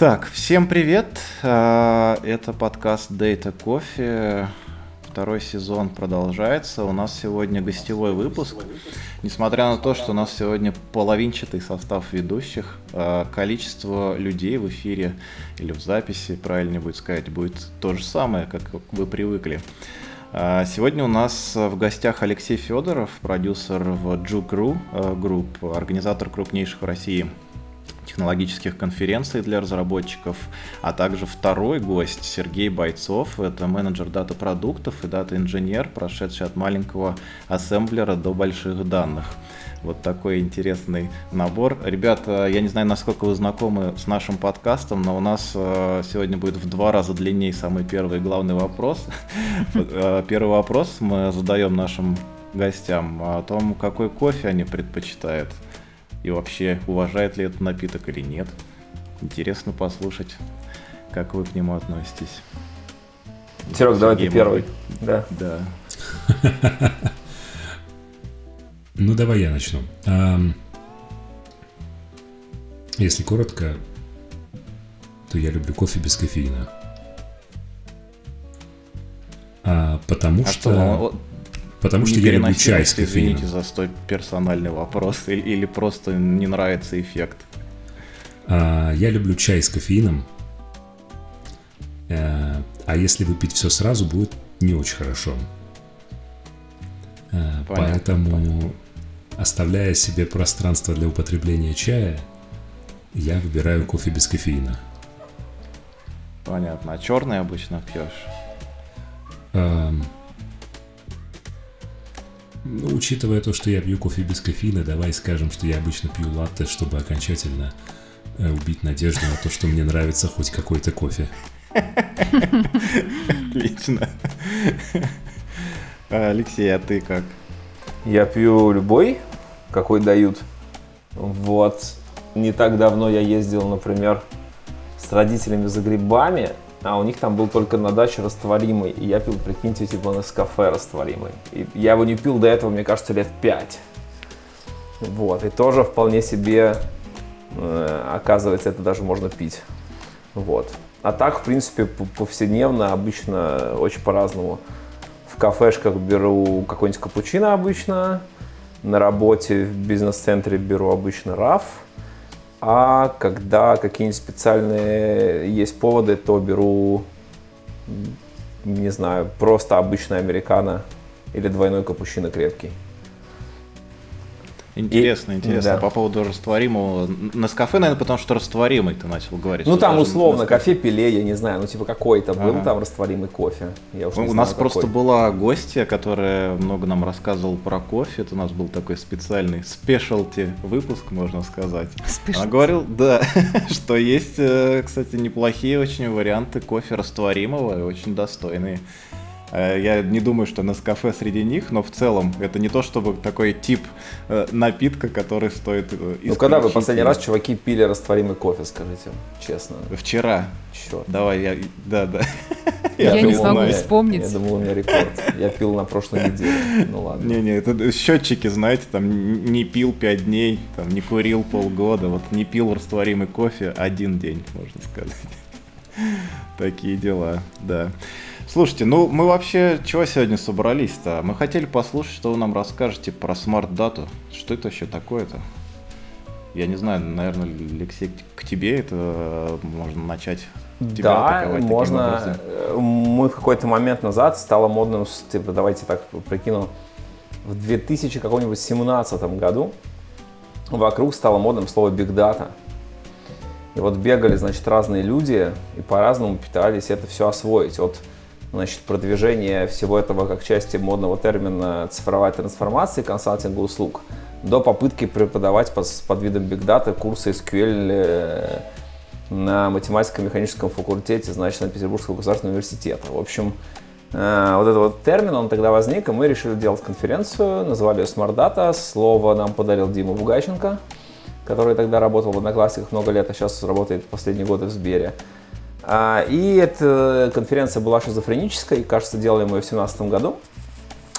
Так, всем привет. А, это подкаст Data Coffee. Второй сезон продолжается. У нас сегодня гостевой выпуск. Несмотря на то, что у нас сегодня половинчатый состав ведущих, а, количество людей в эфире или в записи, правильнее будет сказать, будет то же самое, как вы привыкли. А, сегодня у нас в гостях Алексей Федоров, продюсер в Juke.ru Group, организатор крупнейших в России технологических конференций для разработчиков, а также второй гость Сергей Бойцов, это менеджер дата-продуктов и дата-инженер, прошедший от маленького ассемблера до больших данных. Вот такой интересный набор. Ребята, я не знаю, насколько вы знакомы с нашим подкастом, но у нас э, сегодня будет в два раза длиннее самый первый главный вопрос. Э, первый вопрос мы задаем нашим гостям о том, какой кофе они предпочитают и вообще уважает ли этот напиток или нет. Интересно послушать, как вы к нему относитесь. Серег, давай ты первый. Да. Да. Ну, давай я начну. Если коротко, то я люблю кофе без кофеина. А, потому а что... что Потому что я люблю чай с кофеином. Извините за столь персональный вопрос. Или, или просто не нравится эффект. А, я люблю чай с кофеином. А, а если выпить все сразу, будет не очень хорошо. А, понятно, Поэтому, понятно. оставляя себе пространство для употребления чая, я выбираю кофе без кофеина. Понятно. А черный обычно пьешь? Ну, учитывая то, что я пью кофе без кофеина, давай скажем, что я обычно пью латте, чтобы окончательно э, убить надежду на то, что мне нравится хоть какой-то кофе. Отлично. А, Алексей, а ты как? Я пью любой, какой дают. Вот. Не так давно я ездил, например, с родителями за грибами, а у них там был только на даче растворимый, и я пил, прикиньте, типа на кафе растворимый. И я его не пил до этого, мне кажется, лет пять. Вот, и тоже вполне себе, э, оказывается, это даже можно пить. Вот. А так, в принципе, повседневно, обычно очень по-разному. В кафешках беру какой-нибудь капучино обычно, на работе в бизнес-центре беру обычно раф, а когда какие-нибудь специальные есть поводы, то беру, не знаю, просто обычный американо или двойной капучино крепкий. Интересно, и, интересно. Да. По поводу растворимого. На кафе, наверное, потому что растворимый ты начал говорить. Ну, там условно кофе пиле, я не знаю, ну, типа какой-то был ага. там растворимый кофе. Я уж У знаю, нас какой. просто была гостья, которая много нам рассказывала про кофе. Это у нас был такой специальный спешлти выпуск, можно сказать. Specialty. Она говорила, да, что есть, э, кстати, неплохие очень варианты кофе растворимого, очень достойные. Э, я не думаю, что на кафе среди них, но в целом это не то, чтобы такой тип э, напитка, который стоит э, Ну когда вы последний раз, чуваки, пили растворимый кофе, скажите, честно? Вчера. Черт. Давай, я, да, да. Я, я не смогу я, вспомнить. Я думал, у меня рекорд. Я пил на прошлой неделе. Ну ладно. Не-не, это счетчики, знаете, там не пил пять дней, там не курил полгода, вот не пил растворимый кофе один день, можно сказать. Такие дела, да. Слушайте, ну мы вообще чего сегодня собрались-то? Мы хотели послушать, что вы нам расскажете про смарт-дату. Что это вообще такое-то? Я не знаю, наверное, Алексей, к тебе это э, можно начать. Тебя да, можно. Мы в какой-то момент назад стало модным, типа, давайте так прикину, в 2017 году вокруг стало модным слово big data. И вот бегали, значит, разные люди и по-разному пытались это все освоить. Вот значит, продвижение всего этого как части модного термина цифровая трансформация и консалтинга услуг до попытки преподавать под, под видом Data курсы SQL э, на математико-механическом факультете, значит, на Петербургского государственного университета. В общем, э, вот этот вот термин, он тогда возник, и мы решили делать конференцию, назвали ее Smart Data. Слово нам подарил Дима Бугайченко, который тогда работал в Одноклассниках много лет, а сейчас работает последние годы в Сбере. А, и эта конференция была шизофреническая, и, кажется, делали мы ее в 2017 году,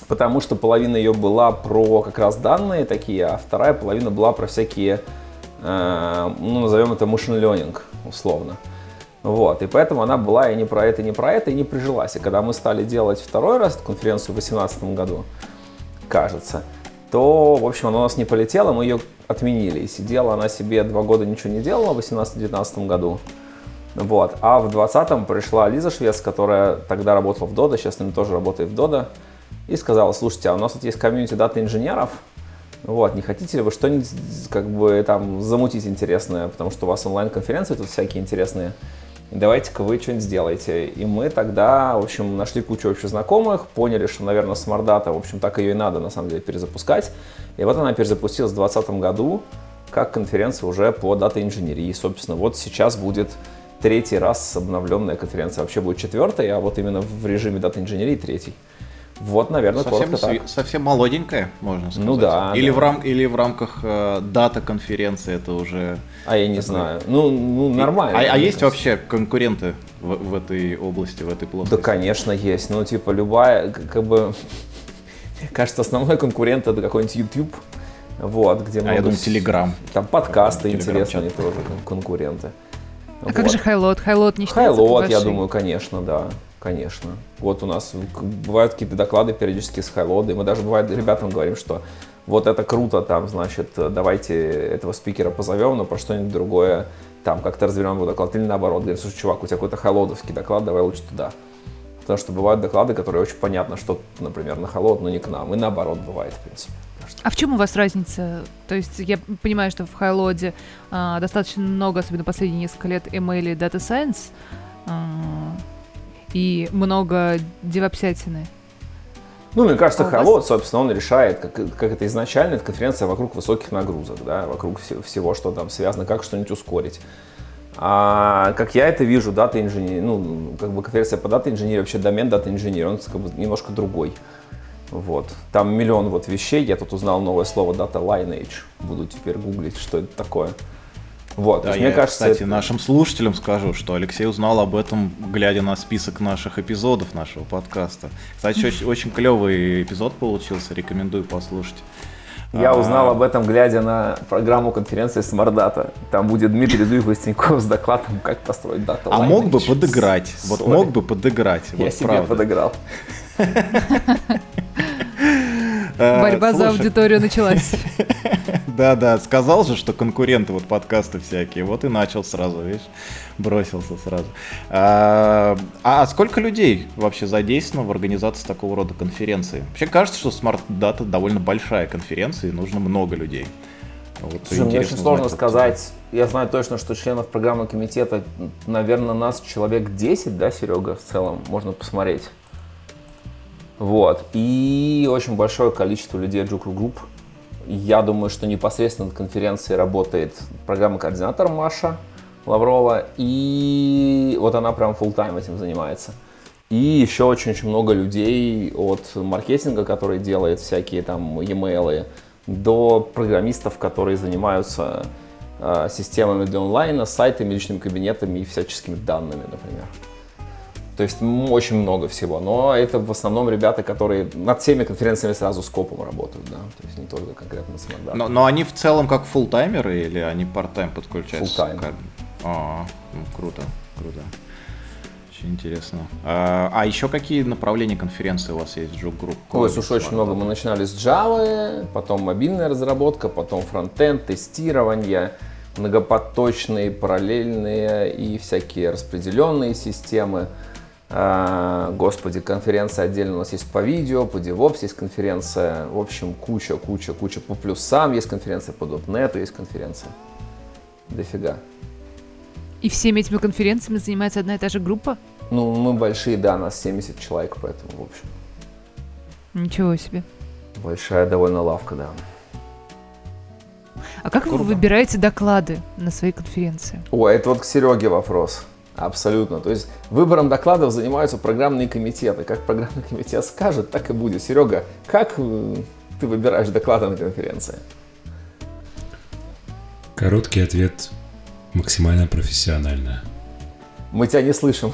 потому что половина ее была про как раз данные такие, а вторая половина была про всякие, э, ну, назовем это machine learning. условно. Вот, и поэтому она была и не про это, и не про это, и не прижилась. И когда мы стали делать второй раз эту конференцию в 2018 году, кажется, то, в общем, она у нас не полетела, мы ее отменили. И сидела она себе два года ничего не делала в 2018-2019 году. Вот. А в 2020 пришла Лиза Швец, которая тогда работала в Дода, сейчас с нами тоже работает в Дода, и сказала, слушайте, а у нас тут есть комьюнити дата-инженеров, вот, не хотите ли вы что-нибудь как бы там замутить интересное, потому что у вас онлайн-конференции тут всякие интересные давайте-ка вы что-нибудь сделаете. И мы тогда, в общем, нашли кучу общих знакомых, поняли, что, наверное, Смардата, в общем, так ее и надо, на самом деле, перезапускать. И вот она перезапустилась в 2020 году, как конференция уже по дата-инженерии. Собственно, вот сейчас будет третий раз обновленная конференция. Вообще будет четвертая, а вот именно в режиме дата-инженерии третий. Вот, наверное, совсем, коротко так. Совсем молоденькая, можно сказать. Ну да. Или, да. В, рам, или в рамках э, дата конференции это уже... А я не такой... знаю. Ну, ну нормально. А, а есть кажется. вообще конкуренты в, в этой области, в этой плоскости? Да, конечно, есть. Ну, типа, любая, как бы... Мне кажется, основной конкурент это какой-нибудь YouTube. Вот, где а я думаю, Telegram. Там подкасты интересные тоже конкуренты. А вот. как же Хайлот? Хайлот не считается Хайлот, я думаю, конечно, да. Конечно. Вот у нас бывают какие-то доклады периодически с Хайлода, и мы даже бывает ребятам говорим, что вот это круто, там, значит, давайте этого спикера позовем, но про что-нибудь другое, там, как-то разберем его доклад, или наоборот, говорим, слушай, чувак, у тебя какой-то хайлодовский доклад, давай лучше туда. Потому что бывают доклады, которые очень понятно, что, например, на холод, но не к нам, и наоборот бывает, в принципе. А в чем у вас разница? То есть я понимаю, что в Хайлоде а, достаточно много, особенно последние несколько лет, ML и Data Science, а, и много девопсятины. Ну, мне кажется, а вас... собственно, он решает, как, как это изначально, это конференция вокруг высоких нагрузок, да, вокруг всего, всего, что там связано, как что-нибудь ускорить. А как я это вижу, дата инженер, ну, как бы конференция по дата инженерии, вообще домен дата инженер, он как бы немножко другой. Вот. Там миллион вот вещей. Я тут узнал новое слово Data Lineage. Буду теперь гуглить, что это такое. Вот, да, я, мне кажется, кстати, это... нашим слушателям скажу, что Алексей узнал об этом, глядя на список наших эпизодов нашего подкаста. Кстати, очень, очень клевый эпизод получился, рекомендую послушать. Я узнал об этом, глядя на программу конференции Смардата. Там будет Дмитрий Зуев-Ластеньков с докладом, как построить дата А мог бы подыграть. Вот мог бы подыграть. Я вот себе правда. подыграл. Борьба за аудиторию началась. Да-да, сказал же, что конкуренты вот подкасты всякие, вот и начал сразу, видишь, бросился сразу. А, а сколько людей вообще задействовано в организации такого рода конференции? Вообще кажется, что Smart Data довольно большая конференция, и нужно много людей. Вот Слушай, мне очень сложно знать, сказать. Я знаю точно, что членов программного комитета, наверное, нас человек 10, да, Серега, в целом, можно посмотреть. Вот. И очень большое количество людей JUG Ru Group, я думаю, что непосредственно над конференцией работает программа координатор Маша Лаврова, и вот она прям full time этим занимается. И еще очень-очень много людей от маркетинга, который делает всякие там e-mail, до программистов, которые занимаются э, системами для онлайна, сайтами, личными кабинетами и всяческими данными, например. То есть очень много всего. Но это в основном ребята, которые над всеми конференциями сразу скопом работают, да. То есть не только конкретно с Мордат. Но, но они в целом как фултаймеры или они парт-тайм подключаются? Фултайм. А, ну, круто, круто. Очень интересно. А, а еще какие направления конференции у вас есть в Juke Group? Ой, слушай, очень много. Мы начинали с Java, потом мобильная разработка, потом фронтенд, тестирование, многопоточные, параллельные и всякие распределенные системы. А, господи, конференция отдельно у нас есть по видео, по DevOps есть конференция, в общем, куча, куча, куча. По плюсам есть конференция, по .NET есть конференция. Дофига. И всеми этими конференциями занимается одна и та же группа? Ну, мы большие, да, нас 70 человек, поэтому, в общем. Ничего себе. Большая довольно лавка, да. А как Круто. вы выбираете доклады на своей конференции? О, это вот к Сереге вопрос. Абсолютно. То есть выбором докладов занимаются программные комитеты. Как программный комитет скажет, так и будет. Серега, как э, ты выбираешь доклады на конференции? Короткий ответ максимально профессионально. Мы тебя не слышим.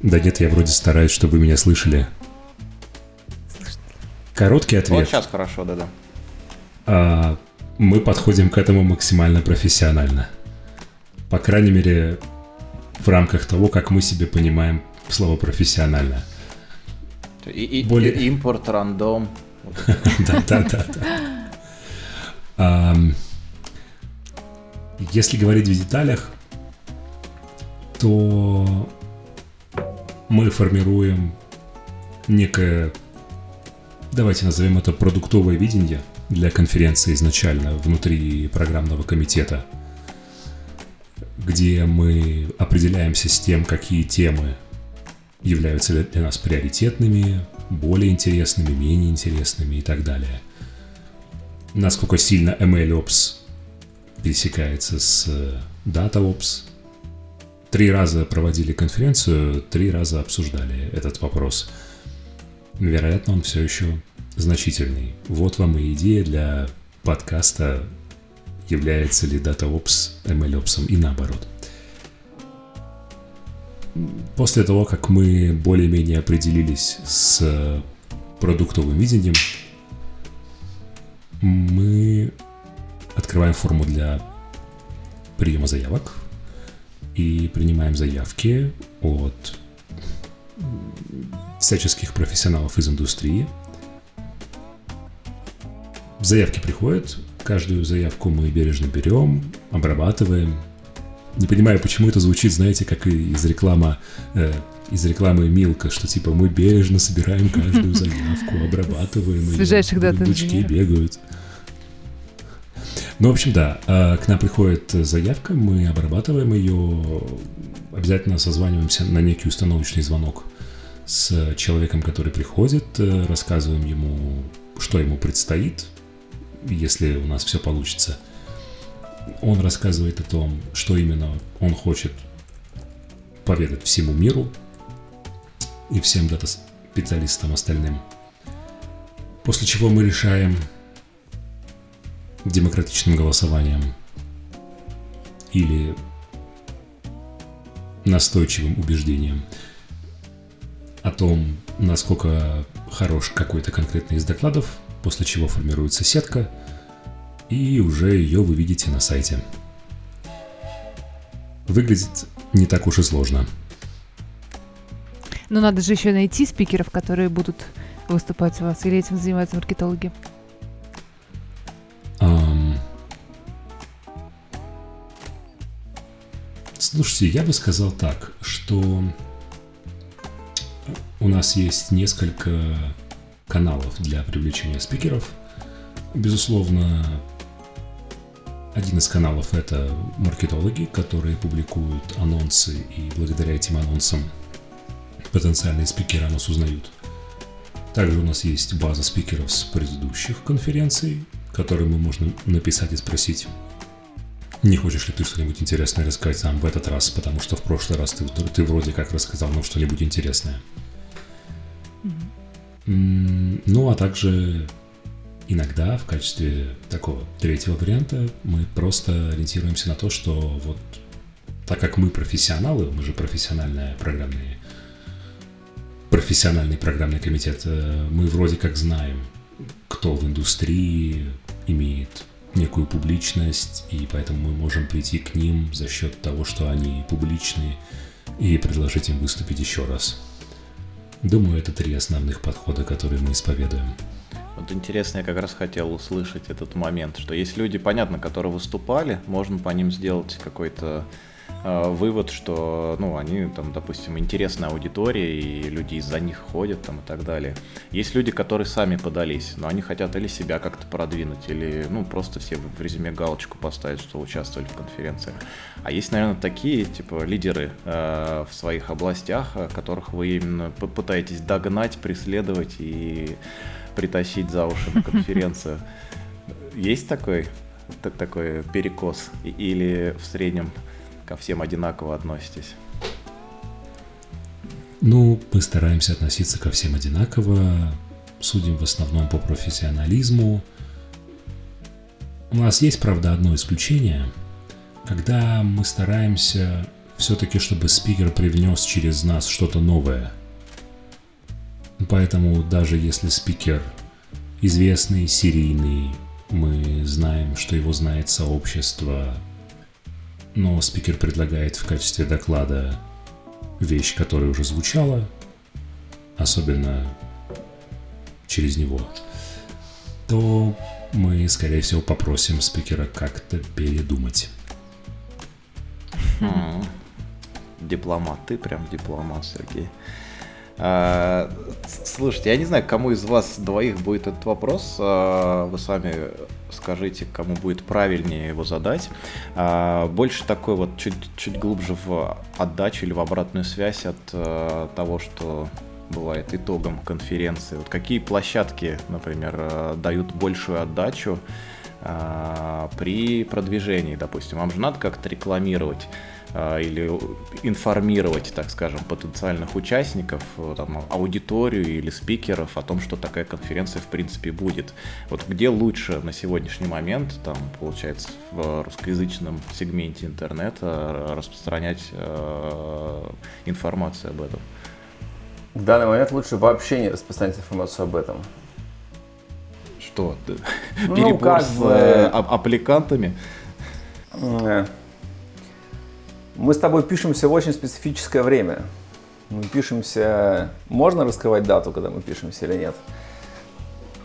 Да нет, я вроде стараюсь, чтобы вы меня слышали. Короткий ответ. Вот сейчас хорошо, да-да. А, мы подходим к этому максимально профессионально. По крайней мере, в рамках того, как мы себе понимаем слово профессионально. И, и, Более... Импорт, рандом. Да, да, да. Если говорить в деталях, то мы формируем некое, давайте назовем это продуктовое видение для конференции изначально внутри программного комитета, где мы определяемся с тем, какие темы являются для нас приоритетными, более интересными, менее интересными и так далее. Насколько сильно MLOps пересекается с DataOps. Три раза проводили конференцию, три раза обсуждали этот вопрос. Вероятно, он все еще значительный. Вот вам и идея для подкаста, является ли DataOps MLOps и наоборот. После того, как мы более-менее определились с продуктовым видением, мы открываем форму для приема заявок и принимаем заявки от всяческих профессионалов из индустрии. Заявки приходят, каждую заявку мы бережно берем, обрабатываем, не понимаю, почему это звучит, знаете, как из рекламы, э, из рекламы Милка, что типа мы бережно собираем каждую заявку, обрабатываем. Свежайших дат Бычки бегают. Ну, в общем, да, а, к нам приходит заявка, мы обрабатываем ее, обязательно созваниваемся на некий установочный звонок с человеком, который приходит, э, рассказываем ему, что ему предстоит, если у нас все получится – он рассказывает о том, что именно он хочет поведать всему миру и всем дата-специалистам остальным. После чего мы решаем демократичным голосованием или настойчивым убеждением о том, насколько хорош какой-то конкретный из докладов, после чего формируется сетка – и уже ее вы видите на сайте. Выглядит не так уж и сложно. Но надо же еще найти спикеров, которые будут выступать у вас, или этим занимаются маркетологи? Um, слушайте, я бы сказал так, что у нас есть несколько каналов для привлечения спикеров. Безусловно, один из каналов — это маркетологи, которые публикуют анонсы, и благодаря этим анонсам потенциальные спикеры нас узнают. Также у нас есть база спикеров с предыдущих конференций, которым мы можно написать и спросить, не хочешь ли ты что-нибудь интересное рассказать нам в этот раз, потому что в прошлый раз ты, ты вроде как рассказал нам что-нибудь интересное. Mm-hmm. Ну, а также иногда в качестве такого третьего варианта мы просто ориентируемся на то, что вот так как мы профессионалы, мы же профессиональные программные, профессиональный программный комитет, э, мы вроде как знаем, кто в индустрии имеет некую публичность, и поэтому мы можем прийти к ним за счет того, что они публичны, и предложить им выступить еще раз. Думаю, это три основных подхода, которые мы исповедуем. Вот интересно, я как раз хотел услышать этот момент, что есть люди, понятно, которые выступали, можно по ним сделать какой-то вывод, что, ну, они там, допустим, интересная аудитория, и люди из-за них ходят там и так далее. Есть люди, которые сами подались, но они хотят или себя как-то продвинуть, или, ну, просто все в резюме галочку поставить, что участвовали в конференциях. А есть, наверное, такие, типа, лидеры э, в своих областях, которых вы именно пытаетесь догнать, преследовать и притащить за уши на конференцию. Есть такой, такой перекос? Или в среднем ко всем одинаково относитесь? Ну, мы стараемся относиться ко всем одинаково, судим в основном по профессионализму. У нас есть, правда, одно исключение, когда мы стараемся все-таки, чтобы спикер привнес через нас что-то новое – Поэтому даже если спикер известный, серийный, мы знаем, что его знает сообщество, но спикер предлагает в качестве доклада вещь, которая уже звучала, особенно через него, то мы, скорее всего, попросим спикера как-то передумать. Хм. Дипломат, ты прям дипломат, Сергей. А, слушайте, я не знаю, кому из вас двоих будет этот вопрос. А, вы сами скажите, кому будет правильнее его задать. А, больше такой вот чуть, чуть глубже в отдачу или в обратную связь от а, того, что бывает итогом конференции. Вот какие площадки, например, а, дают большую отдачу а, при продвижении, допустим. Вам же надо как-то рекламировать или информировать, так скажем, потенциальных участников, э, там, аудиторию или спикеров о том, что такая конференция в принципе будет. Вот где лучше на сегодняшний момент, там, получается, в русскоязычном сегменте интернета распространять э, информацию об этом? В данный момент лучше вообще не распространять информацию об этом. Что? Ну, Перебор как с бы... э, аппликантами? Э, мы с тобой пишемся в очень специфическое время. Мы пишемся... Можно раскрывать дату, когда мы пишемся или нет?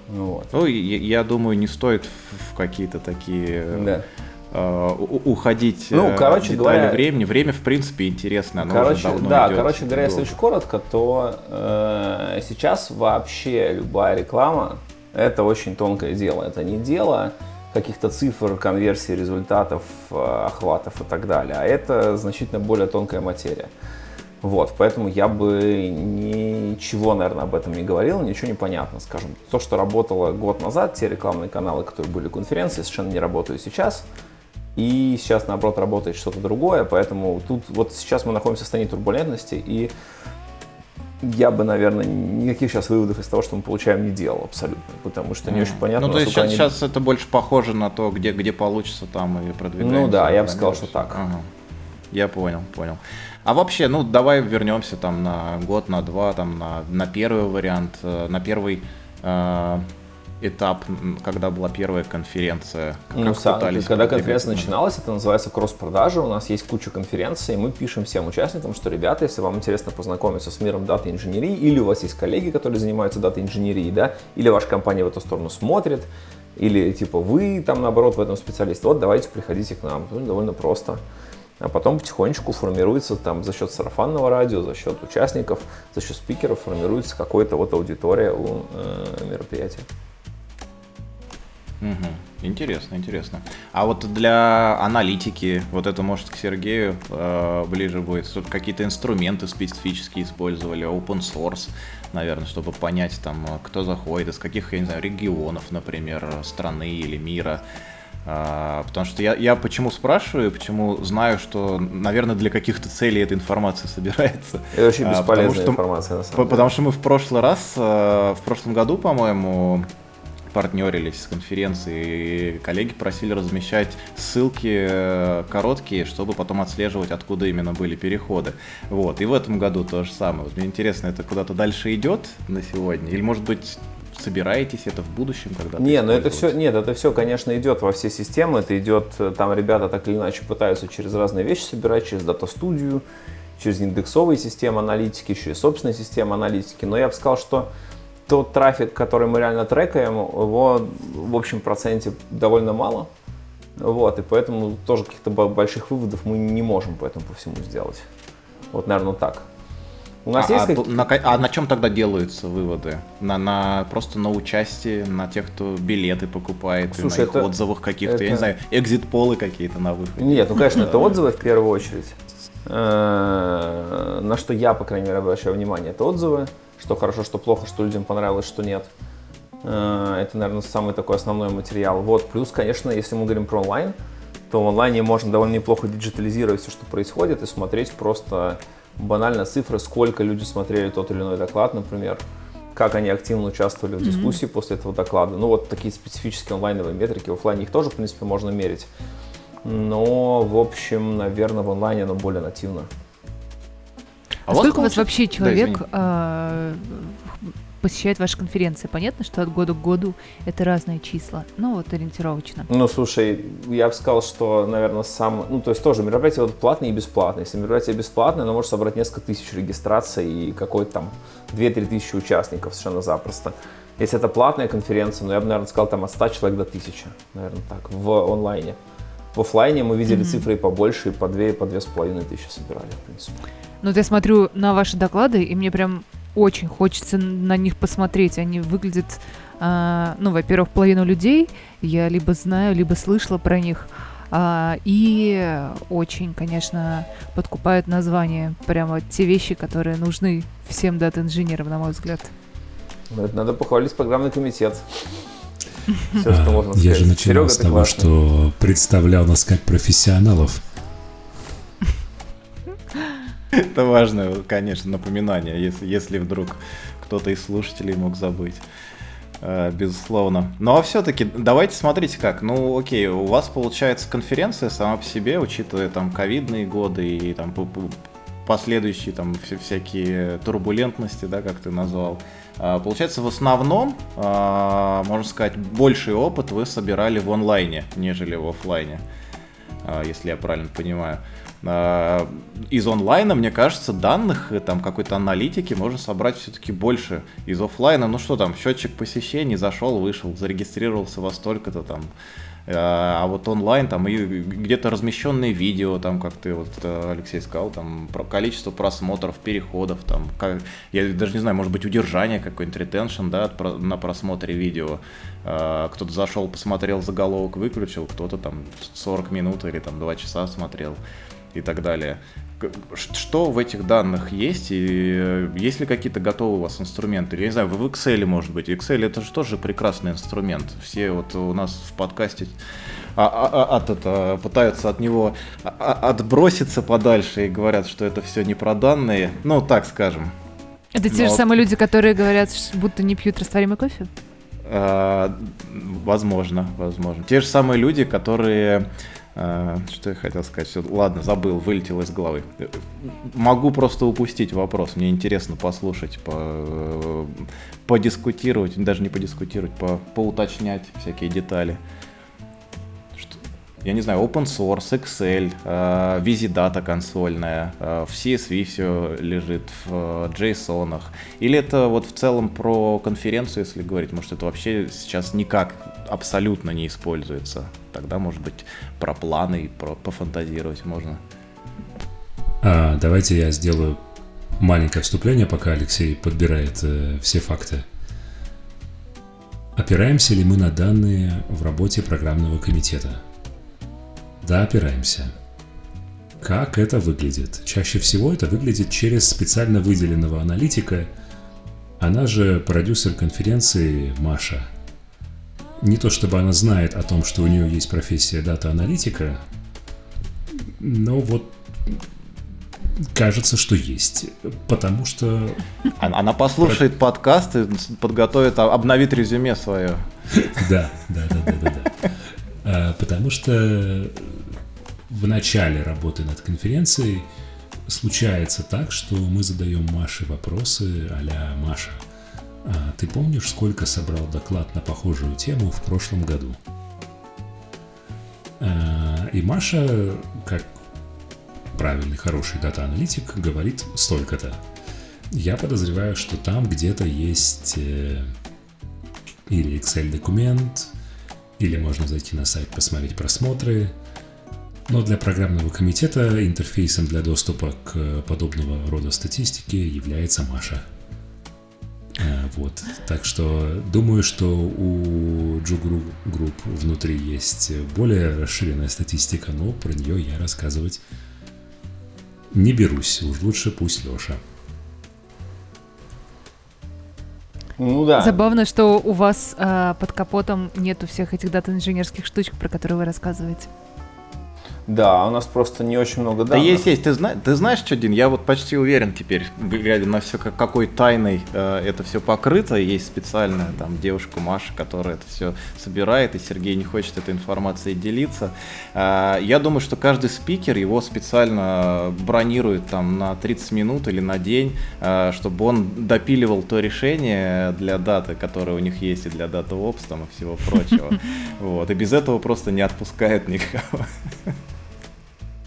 Ну, вот. ну я, я думаю, не стоит в, какие-то такие... Да. Uh, уходить ну, э, короче детали говоря, времени. Время, в принципе, интересно. Оно короче, да, идет короче говоря, если очень коротко, то э, сейчас вообще любая реклама это очень тонкое дело. Это не дело каких-то цифр, конверсий, результатов, э, охватов и так далее. А это значительно более тонкая материя. Вот, поэтому я бы ничего, наверное, об этом не говорил, ничего не понятно, скажем. То, что работало год назад, те рекламные каналы, которые были конференции, совершенно не работают сейчас. И сейчас, наоборот, работает что-то другое, поэтому тут вот сейчас мы находимся в состоянии турбулентности, и я бы, наверное, никаких сейчас выводов из того, что мы получаем, не делал абсолютно, потому что не очень понятно. Ну, то есть сейчас, они... сейчас это больше похоже на то, где, где получится там и продвигается. Ну да, я бы сказал, что так. Ага. Я понял, понял. А вообще, ну давай вернемся там на год, на два, там на, на первый вариант, э, на первый э, этап, когда была первая конференция? Как ну, пытались когда конференция начиналась, это называется кросс-продажа. У нас есть куча конференций, и мы пишем всем участникам, что, ребята, если вам интересно познакомиться с миром даты инженерии, или у вас есть коллеги, которые занимаются дата инженерией, да, или ваша компания в эту сторону смотрит, или типа вы там наоборот в этом специалист, вот давайте приходите к нам. Ну, довольно просто. А потом потихонечку формируется там за счет сарафанного радио, за счет участников, за счет спикеров формируется какая-то вот аудитория у э, мероприятия. Угу. Интересно, интересно. А вот для аналитики, вот это может к Сергею э, ближе будет, чтобы какие-то инструменты специфические использовали, open source, наверное, чтобы понять там, кто заходит, из каких, я не знаю, регионов, например, страны или мира. Uh, потому что я, я почему спрашиваю, почему знаю, что, наверное, для каких-то целей эта информация собирается. Это очень бесполезная uh, что, информация, на самом деле. Потому что мы в прошлый раз, uh, в прошлом году, по-моему, партнерились с конференцией, и коллеги просили размещать ссылки э, короткие, чтобы потом отслеживать, откуда именно были переходы. Вот. И в этом году то же самое. Вот мне интересно, это куда-то дальше идет на сегодня? Или, может быть, собираетесь это в будущем когда-то? Не, ну это все, нет, это все, конечно, идет во все системы. Это идет, э, там ребята так или иначе пытаются через разные вещи собирать, через дата-студию, через индексовые системы аналитики, через собственные системы аналитики. Но я бы сказал, что тот трафик, который мы реально трекаем, его в общем проценте довольно мало. Вот, и поэтому тоже каких-то больших выводов мы не можем по этому по всему сделать. Вот, наверное, так. У нас а, есть а, на, а на чем тогда делаются выводы? На, на просто на участие, на тех, кто билеты покупает, Слушай, на их это, отзывах каких-то, это... я не знаю, экзит-полы какие-то на выходе. Нет, ну конечно, это отзывы в первую очередь. Э, на что я, по крайней мере, обращаю внимание, это отзывы что хорошо, что плохо, что людям понравилось, что нет. Э, это, наверное, самый такой основной материал. Вот, плюс, конечно, если мы говорим про онлайн, то в онлайне можно довольно неплохо диджитализировать все, что происходит, и смотреть просто банально цифры, сколько люди смотрели тот или иной доклад, например, как они активно участвовали в дискуссии mm-hmm. после этого доклада. Ну, вот такие специфические онлайновые метрики. В офлайне их тоже, в принципе, можно мерить. Но, в общем, наверное, в онлайне оно более нативно. А, сколько у вас вообще человек да, посещает ваши конференции? Понятно, что от года к году это разные числа, ну вот ориентировочно. Ну, слушай, я бы сказал, что, наверное, сам, ну, то есть тоже мероприятие вот платное и бесплатное. Если мероприятие бесплатное, оно может собрать несколько тысяч регистраций и какой-то там 2-3 тысячи участников совершенно запросто. Если это платная конференция, ну, я бы, наверное, сказал, там от 100 человек до 1000, наверное, так, в онлайне. В офлайне мы видели mm-hmm. цифры и побольше, и по 2, и по 2,5 тысячи собирали, в принципе. Ну, вот я смотрю на ваши доклады, и мне прям очень хочется на них посмотреть. Они выглядят, э, ну, во-первых, половину людей я либо знаю, либо слышала про них. А, и очень, конечно, подкупают название. Прямо те вещи, которые нужны всем дата-инженерам, на мой взгляд. Надо похвалить программный комитет. Все, что можно сказать. Я же начинал с того, что представлял нас как профессионалов. Это важное, конечно, напоминание, если, если вдруг кто-то из слушателей мог забыть. Э, безусловно. Ну а все-таки давайте смотрите как. Ну окей, у вас получается конференция сама по себе, учитывая там ковидные годы и там последующие там всякие турбулентности, да, как ты назвал. А, получается, в основном, а, можно сказать, больший опыт вы собирали в онлайне, нежели в офлайне, а, если я правильно понимаю. Из онлайна, мне кажется, данных, э, там какой-то аналитики можно собрать все-таки больше. Из офлайна, ну что там, счетчик посещений, зашел, вышел, зарегистрировался во столько-то там а, а вот онлайн там и где-то размещенные видео, там, как ты вот, э, Алексей сказал, там, про количество просмотров, переходов, там, как, я даже не знаю, может быть, удержание какой-нибудь ретеншн, да, на просмотре видео. А, кто-то зашел, посмотрел заголовок, выключил, кто-то там 40 минут или там 2 часа смотрел и так далее что в этих данных есть, и э, есть ли какие-то готовые у вас инструменты? Я не знаю, в Excel, может быть. Excel это же тоже прекрасный инструмент. Все вот у нас в подкасте а, а, а, от, это, пытаются от него отброситься подальше и говорят, что это все не про данные. Ну, так скажем. Это те Но... же самые люди, которые говорят, будто не пьют растворимый кофе? А, возможно, возможно. Те же самые люди, которые а, что я хотел сказать? Все, ладно, забыл, вылетел из головы. Могу просто упустить вопрос. Мне интересно послушать, по, подискутировать, даже не подискутировать, по, поуточнять всякие детали я не знаю, open source, Excel, э, Vizidata консольная, э, в CSV все лежит, в JSON. Или это вот в целом про конференцию, если говорить, может это вообще сейчас никак абсолютно не используется. Тогда, может быть, про планы и про пофантазировать можно. А, давайте я сделаю маленькое вступление, пока Алексей подбирает э, все факты. Опираемся ли мы на данные в работе программного комитета? Да, опираемся. Как это выглядит? Чаще всего это выглядит через специально выделенного аналитика, она же продюсер конференции Маша. Не то чтобы она знает о том, что у нее есть профессия дата-аналитика, но вот кажется, что есть. Потому что... Она послушает Про... подкаст и подготовит, обновит резюме свое. Да, да, да, да, да. да. А, потому что в начале работы над конференцией случается так, что мы задаем Маше вопросы а «Маша, а ты помнишь, сколько собрал доклад на похожую тему в прошлом году?» а, И Маша, как правильный, хороший дата-аналитик, говорит столько-то. Я подозреваю, что там где-то есть э, или Excel-документ, или можно зайти на сайт, посмотреть просмотры, но для программного комитета интерфейсом для доступа к подобного рода статистике является Маша. А, вот. Так что думаю, что у Джугру Group внутри есть более расширенная статистика, но про нее я рассказывать не берусь. Уж лучше пусть Леша. Ну да. Забавно, что у вас э, под капотом нету всех этих дата-инженерских штучек, про которые вы рассказываете. Да, у нас просто не очень много данных. Да есть, есть. Ты, зна- ты знаешь что, Дин, я вот почти уверен теперь, глядя на все, как, какой тайной э, это все покрыто. Есть специальная там девушка Маша, которая это все собирает, и Сергей не хочет этой информацией делиться. Э, я думаю, что каждый спикер его специально бронирует там на 30 минут или на день, э, чтобы он допиливал то решение для даты, которое у них есть, и для даты ОПС там и всего прочего. Вот. И без этого просто не отпускает никого.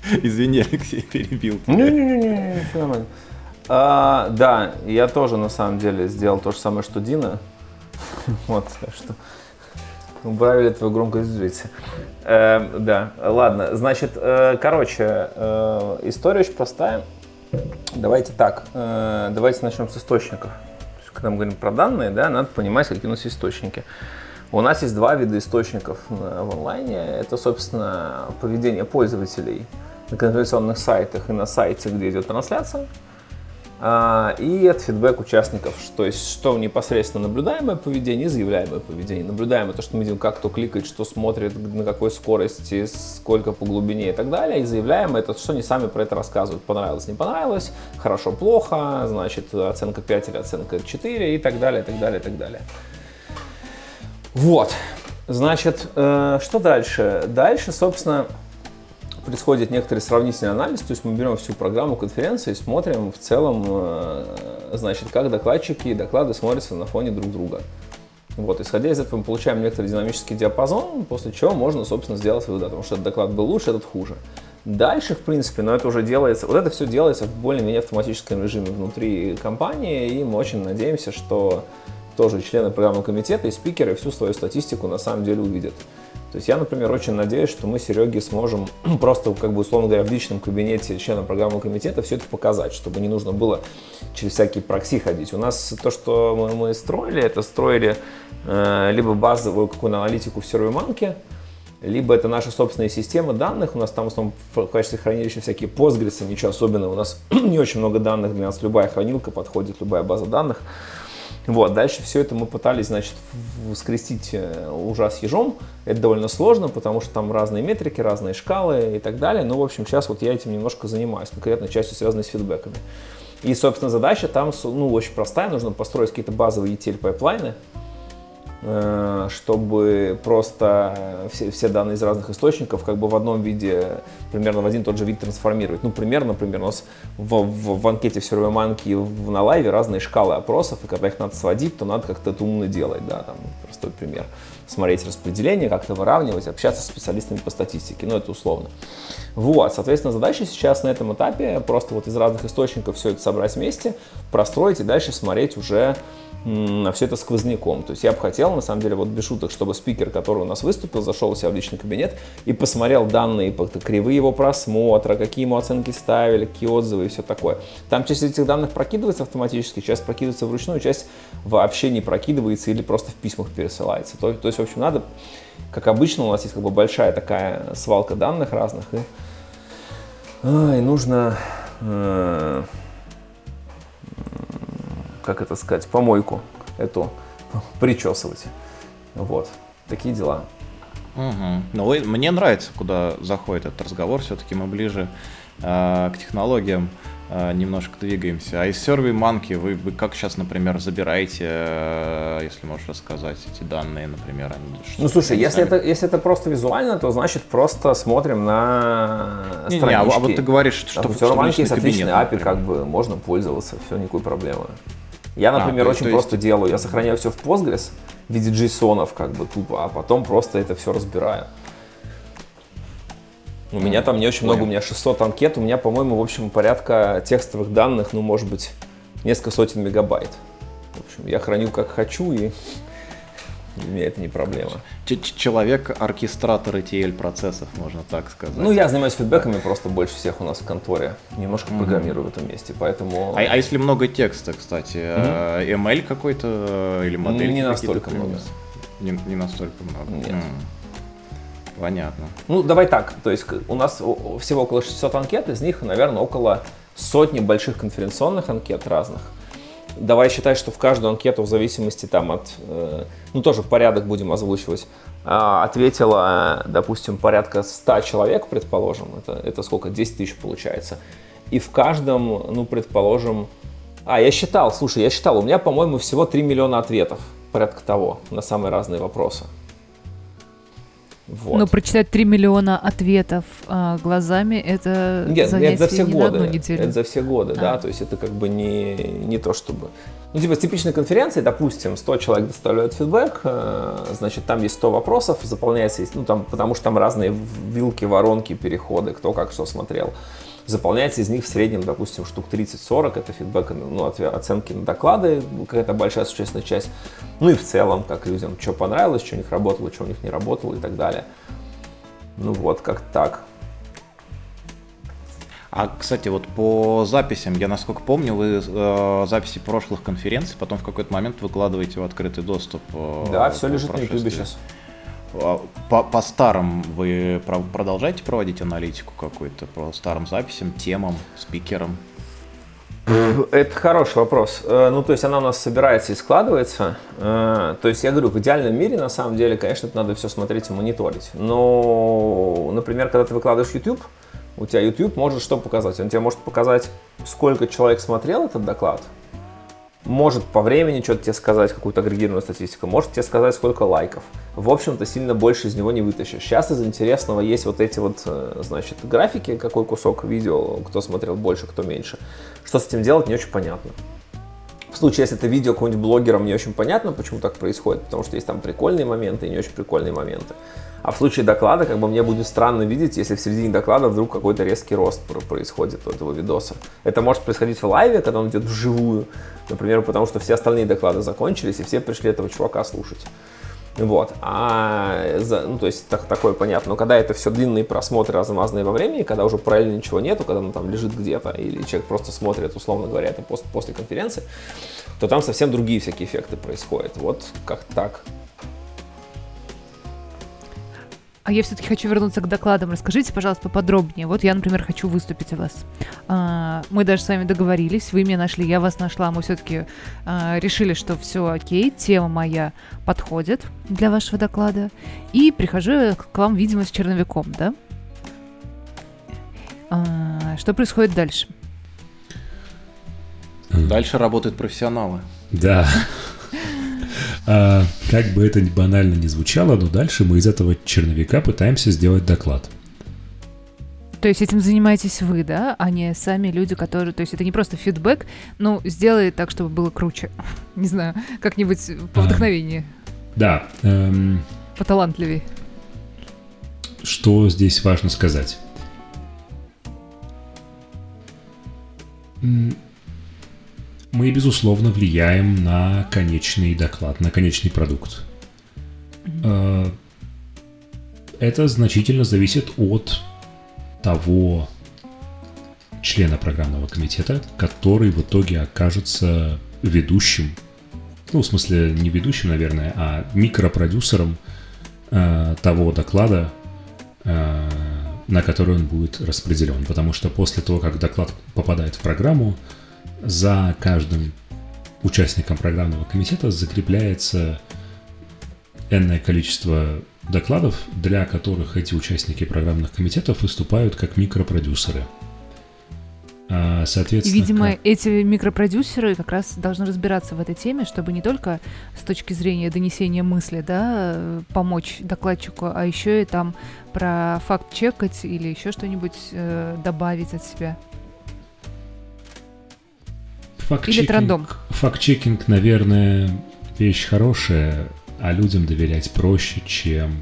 Извини, Алексей, перебил. Не-не-не, все нормально. А, да, я тоже на самом деле сделал то же самое, что Дина. Вот, что убрали твою громкость жить. Э, да, ладно, значит, э, короче, э, история очень простая. Давайте так, э, давайте начнем с источников. Когда мы говорим про данные, да, надо понимать, какие у нас источники. У нас есть два вида источников в онлайне. Это, собственно, поведение пользователей – на конференционных сайтах и на сайте, где идет трансляция. А, и от фидбэк участников, то есть что непосредственно наблюдаемое поведение и заявляемое поведение. Наблюдаемое то, что мы видим, как кто кликает, что смотрит, на какой скорости, сколько по глубине и так далее. И заявляемое это что они сами про это рассказывают. Понравилось, не понравилось, хорошо, плохо, значит оценка 5 или оценка 4 и так далее, и так далее, и так далее. Вот. Значит, э, что дальше? Дальше, собственно, происходит некоторый сравнительный анализ, то есть мы берем всю программу конференции и смотрим в целом, э, значит, как докладчики и доклады смотрятся на фоне друг друга. Вот, исходя из этого мы получаем некоторый динамический диапазон, после чего можно, собственно, сделать вывод, потому что этот доклад был лучше, этот хуже. Дальше, в принципе, но это уже делается, вот это все делается в более-менее автоматическом режиме внутри компании, и мы очень надеемся, что тоже члены программного комитета и спикеры всю свою статистику на самом деле увидят. То есть я, например, очень надеюсь, что мы Сереге сможем просто, как бы, условно говоря, в личном кабинете члена программного комитета все это показать, чтобы не нужно было через всякие прокси ходить. У нас то, что мы, мы строили, это строили э, либо базовую какую-то аналитику в сервиманке, либо это наша собственная система данных, у нас там в основном в качестве хранилища всякие постгресы, ничего особенного, у нас не очень много данных, для нас любая хранилка подходит, любая база данных. Вот, дальше все это мы пытались, значит, скрестить э, ужа с ежом. Это довольно сложно, потому что там разные метрики, разные шкалы и так далее. Но, в общем, сейчас вот я этим немножко занимаюсь, конкретно частью, связанной с фидбэками. И, собственно, задача там, ну, очень простая. Нужно построить какие-то базовые ETL пайплайны, Э, чтобы просто все, все данные из разных источников как бы в одном виде, примерно в один тот же вид трансформировать. Ну, примерно, например, у нас в, в, в анкете в сервер-манке в, на лайве разные шкалы опросов, и когда их надо сводить, то надо как-то это умно делать, да, там простой пример. Смотреть распределение, как-то выравнивать, общаться с специалистами по статистике, ну, это условно. Вот, соответственно, задача сейчас на этом этапе просто вот из разных источников все это собрать вместе, простроить и дальше смотреть уже все это сквозняком. То есть я бы хотел, на самом деле, вот без шуток, чтобы спикер, который у нас выступил, зашел у себя в личный кабинет и посмотрел данные, кривые его просмотра, какие ему оценки ставили, какие отзывы и все такое. Там часть этих данных прокидывается автоматически, часть прокидывается вручную, часть вообще не прокидывается или просто в письмах пересылается. То, то есть, в общем, надо, как обычно, у нас есть как бы большая такая свалка данных разных, и, и нужно э, как это сказать, помойку эту причесывать. Вот, такие дела. Угу. Ну, мне нравится, куда заходит этот разговор. Все-таки мы ближе э, к технологиям э, немножко двигаемся. А из Survey Monkey вы, вы как сейчас, например, забираете, э, если можешь рассказать эти данные, например? Они, ну, слушай, если это, если это просто визуально, то значит просто смотрим на не, странички. Не, а, вот ты говоришь, что, в Survey Monkey есть отличный API, как бы можно пользоваться, все, никакой проблемы. Я, а, например, а, очень есть, просто делаю. Я сохраняю все в Postgres в виде JSON, как бы тупо, а потом просто это все разбираю. У меня там не очень Понял. много, у меня 600 анкет, у меня, по-моему, в общем, порядка текстовых данных, ну, может быть, несколько сотен мегабайт. В общем, я храню как хочу и это не проблема. Человек-оркестратор ETL процессов, можно так сказать. Ну, я занимаюсь фидбэками просто больше всех у нас в конторе. Немножко mm-hmm. программирую в этом месте, поэтому... А, а если много текста, кстати, mm-hmm. ML какой-то или модель? Не настолько много. Не, не настолько много? Нет. Mm. Понятно. Ну, давай так. То есть у нас всего около 600 анкет, из них, наверное, около сотни больших конференционных анкет разных – давай считать, что в каждую анкету в зависимости там от, э, ну тоже порядок будем озвучивать, а, ответило, допустим, порядка 100 человек, предположим, это, это сколько, 10 тысяч получается. И в каждом, ну, предположим, а, я считал, слушай, я считал, у меня, по-моему, всего 3 миллиона ответов, порядка того, на самые разные вопросы. Вот. Но прочитать 3 миллиона ответов а, глазами это Нет, занятие это за все не годы. на одну неделю. Это за все годы, а. да. То есть это как бы не, не то чтобы. Ну, типа, с типичной конференции, допустим, 100 человек доставляют фидбэк, э, значит, там есть 100 вопросов, заполняется, ну, там, потому что там разные вилки, воронки, переходы, кто как что смотрел. Заполняется из них в среднем, допустим, штук 30-40, это фидбэк, ну, оценки на доклады, какая-то большая существенная часть. Ну и в целом, как людям, что понравилось, что у них работало, что у них не работало и так далее. Ну вот, как так. А, кстати, вот по записям, я насколько помню, вы э, записи прошлых конференций потом в какой-то момент выкладываете в открытый доступ. Э, да, все лежит на YouTube сейчас. А, по, по старым вы продолжаете проводить аналитику какую-то по старым записям, темам, спикерам? Это хороший вопрос. Э, ну, то есть она у нас собирается и складывается. Э, то есть я говорю, в идеальном мире, на самом деле, конечно, это надо все смотреть и мониторить. Но, например, когда ты выкладываешь YouTube, у тебя YouTube может что показать? Он тебе может показать, сколько человек смотрел этот доклад, может по времени что-то тебе сказать, какую-то агрегированную статистику, может тебе сказать, сколько лайков. В общем-то, сильно больше из него не вытащишь. Сейчас из интересного есть вот эти вот, э, значит, графики, какой кусок видео, кто смотрел больше, кто меньше. Что с этим делать, не очень понятно. В случае, если это видео какого-нибудь блогера, мне очень понятно, почему так происходит, потому что есть там прикольные моменты и не очень прикольные моменты. А в случае доклада, как бы мне будет странно видеть, если в середине доклада вдруг какой-то резкий рост происходит у этого видоса. Это может происходить в лайве, когда он идет вживую, например, потому что все остальные доклады закончились, и все пришли этого чувака слушать. Вот. А, ну, то есть так, такое понятно. Но когда это все длинные просмотры, размазанные во времени, когда уже параллельно ничего нету, когда он там лежит где-то, или человек просто смотрит, условно говоря, это пост, после конференции, то там совсем другие всякие эффекты происходят. Вот как так. А я все-таки хочу вернуться к докладам. Расскажите, пожалуйста, поподробнее. Вот я, например, хочу выступить у вас. А, мы даже с вами договорились, вы меня нашли, я вас нашла. Мы все-таки а, решили, что все окей, тема моя подходит для вашего доклада. И прихожу к вам, видимо, с черновиком, да? А, что происходит дальше? Дальше работают профессионалы. Да. А, как бы это банально не звучало, но дальше мы из этого черновика пытаемся сделать доклад. То есть этим занимаетесь вы, да, а не сами люди, которые... То есть это не просто фидбэк, ну, сделай так, чтобы было круче. не знаю, как-нибудь по а, вдохновению. Да. Эм... Поталантливее. Что здесь важно сказать? Мы, безусловно, влияем на конечный доклад, на конечный продукт. Mm-hmm. Это значительно зависит от того члена программного комитета, который в итоге окажется ведущим, ну, в смысле, не ведущим, наверное, а микропродюсером э, того доклада, э, на который он будет распределен. Потому что после того, как доклад попадает в программу, за каждым участником программного комитета закрепляется энное количество докладов, для которых эти участники программных комитетов выступают как микропродюсеры. А, соответственно, И, видимо, как... эти микропродюсеры как раз должны разбираться в этой теме, чтобы не только с точки зрения донесения мысли, да, помочь докладчику, а еще и там про факт чекать или еще что-нибудь э, добавить от себя. Или трандом. Факт-чекинг, наверное, вещь хорошая, а людям доверять проще, чем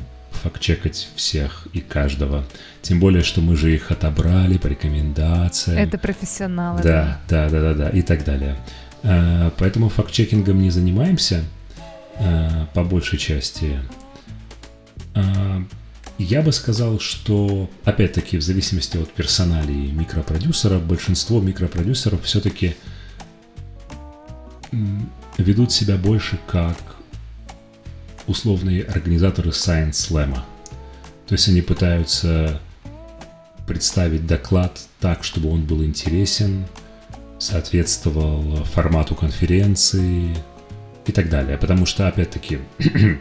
факт-чекать всех и каждого. Тем более, что мы же их отобрали по рекомендациям. Это профессионалы. Да, да, да, да, да, и так далее. А, поэтому факт-чекингом не занимаемся а, по большей части. А, я бы сказал, что, опять-таки, в зависимости от персоналии микропродюсера, большинство микропродюсеров все-таки ведут себя больше как условные организаторы Science Slam. То есть они пытаются представить доклад так, чтобы он был интересен, соответствовал формату конференции и так далее. Потому что, опять-таки,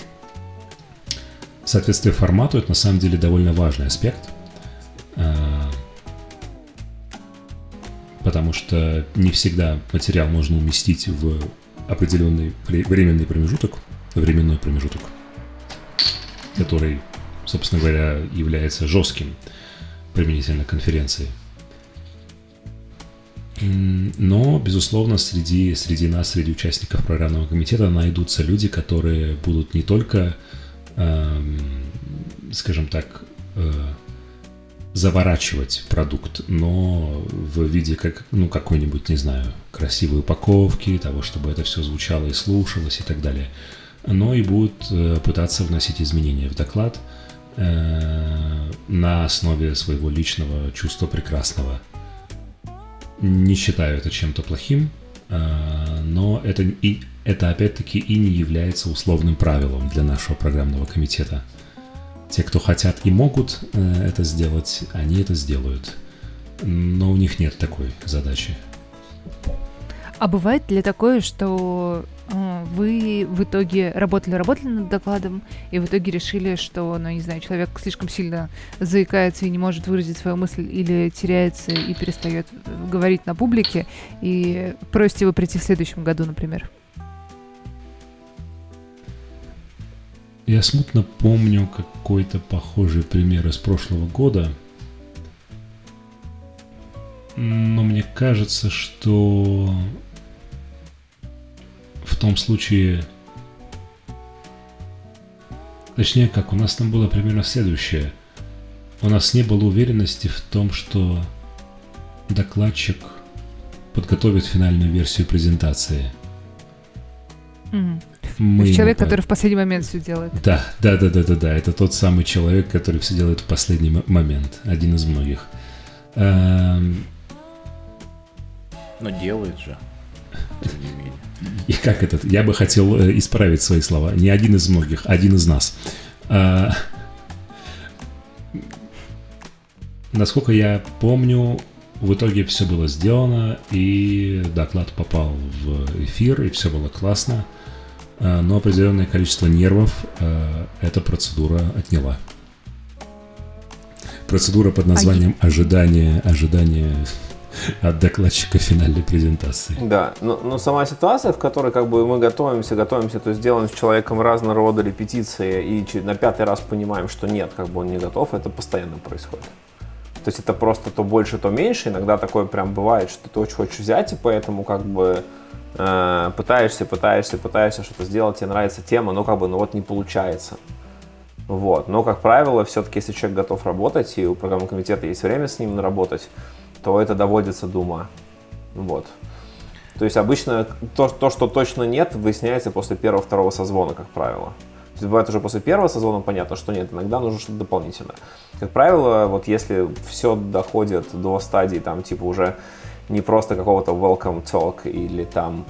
соответствие формату это на самом деле довольно важный аспект. Потому что не всегда материал можно уместить в определенный временный промежуток, временной промежуток, который, собственно говоря, является жестким применительно конференции. Но, безусловно, среди, среди нас, среди участников программного комитета найдутся люди, которые будут не только, э, скажем так, э, заворачивать продукт, но в виде как, ну, какой-нибудь, не знаю, красивой упаковки, того, чтобы это все звучало и слушалось и так далее. Но и будут э, пытаться вносить изменения в доклад э, на основе своего личного чувства прекрасного – не считаю это чем-то плохим, э, но это, и, это опять-таки и не является условным правилом для нашего программного комитета. Те, кто хотят и могут э, это сделать, они это сделают. Но у них нет такой задачи. А бывает ли такое, что э, вы в итоге работали-работали над докладом, и в итоге решили, что, ну, не знаю, человек слишком сильно заикается и не может выразить свою мысль, или теряется и перестает говорить на публике, и просите его прийти в следующем году, например? Я смутно помню какой-то похожий пример из прошлого года, но мне кажется, что в том случае... Точнее, как, у нас там было примерно следующее. У нас не было уверенности в том, что докладчик подготовит финальную версию презентации. Mm. Мы человек, который в последний момент все делает. Да, да, да, да, да, да. Это тот самый человек, который все делает в последний момент. Один из многих. Эм... Но делает же. И как этот? Я бы хотел э, исправить свои слова. Не один из многих, один из нас. А, насколько я помню, в итоге все было сделано, и доклад попал в эфир, и все было классно. А, но определенное количество нервов а, эта процедура отняла. Процедура под названием ожидание, ожидание от докладчика финальной презентации. Да, но, но сама ситуация, в которой как бы мы готовимся, готовимся, то есть делаем с человеком разного рода репетиции и на пятый раз понимаем, что нет, как бы он не готов, это постоянно происходит. То есть это просто то больше, то меньше. Иногда такое прям бывает, что ты очень хочешь взять, и поэтому как бы э, пытаешься, пытаешься, пытаешься что-то сделать, тебе нравится тема, но как бы ну вот не получается. Вот. Но, как правило, все-таки, если человек готов работать, и у программного комитета есть время с ним наработать, то это доводится до ума. Вот. То есть обычно то, то, что точно нет, выясняется после первого-второго созвона, как правило. То есть бывает уже после первого созвона понятно, что нет, иногда нужно что-то дополнительное. Как правило, вот если все доходит до стадии там типа уже не просто какого-то welcome talk или там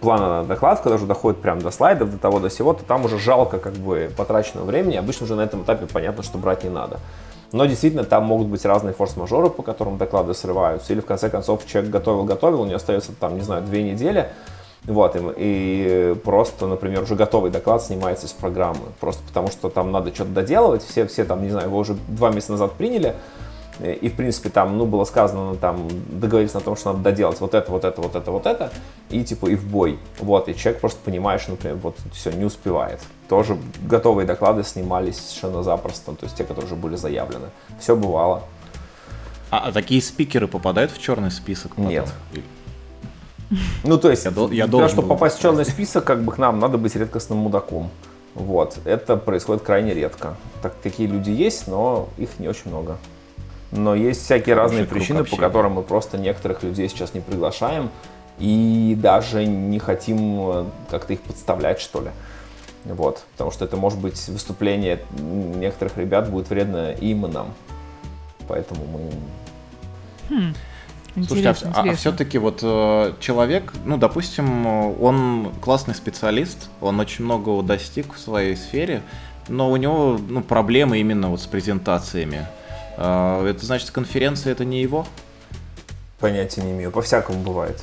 плана на доклад, когда уже доходит прямо до слайдов, до того, до всего, то там уже жалко как бы потраченного времени. Обычно уже на этом этапе понятно, что брать не надо. Но действительно, там могут быть разные форс-мажоры, по которым доклады срываются. Или в конце концов человек готовил-готовил, у него остается там, не знаю, две недели. Вот, и, и просто, например, уже готовый доклад снимается из программы. Просто потому что там надо что-то доделывать. Все, все там, не знаю, его уже два месяца назад приняли. И, в принципе, там, ну, было сказано, ну, там, договорились на том, что надо доделать вот это, вот это, вот это, вот это, и, типа, и в бой. Вот, и человек просто понимает, что, например, вот все, не успевает. Тоже готовые доклады снимались совершенно запросто, то есть те, которые уже были заявлены. Все бывало. А, а такие спикеры попадают в черный список? Потом? Нет. Ну, то есть, я, я для того, чтобы попасть в черный список, как бы к нам надо быть редкостным мудаком. Вот, это происходит крайне редко. Так, такие люди есть, но их не очень много. Но есть всякие разные причины, по которым мы просто некоторых людей сейчас не приглашаем и даже не хотим э, как-то их подставлять, что ли. Вот, потому что это может быть выступление некоторых ребят будет вредно им и нам. Поэтому мы... Хм. Слушайте, а, а все-таки вот э, человек, ну, допустим, он классный специалист, он очень многого достиг в своей сфере, но у него ну, проблемы именно вот с презентациями. А, это значит, конференция это не его? Понятия не имею. По-всякому бывает.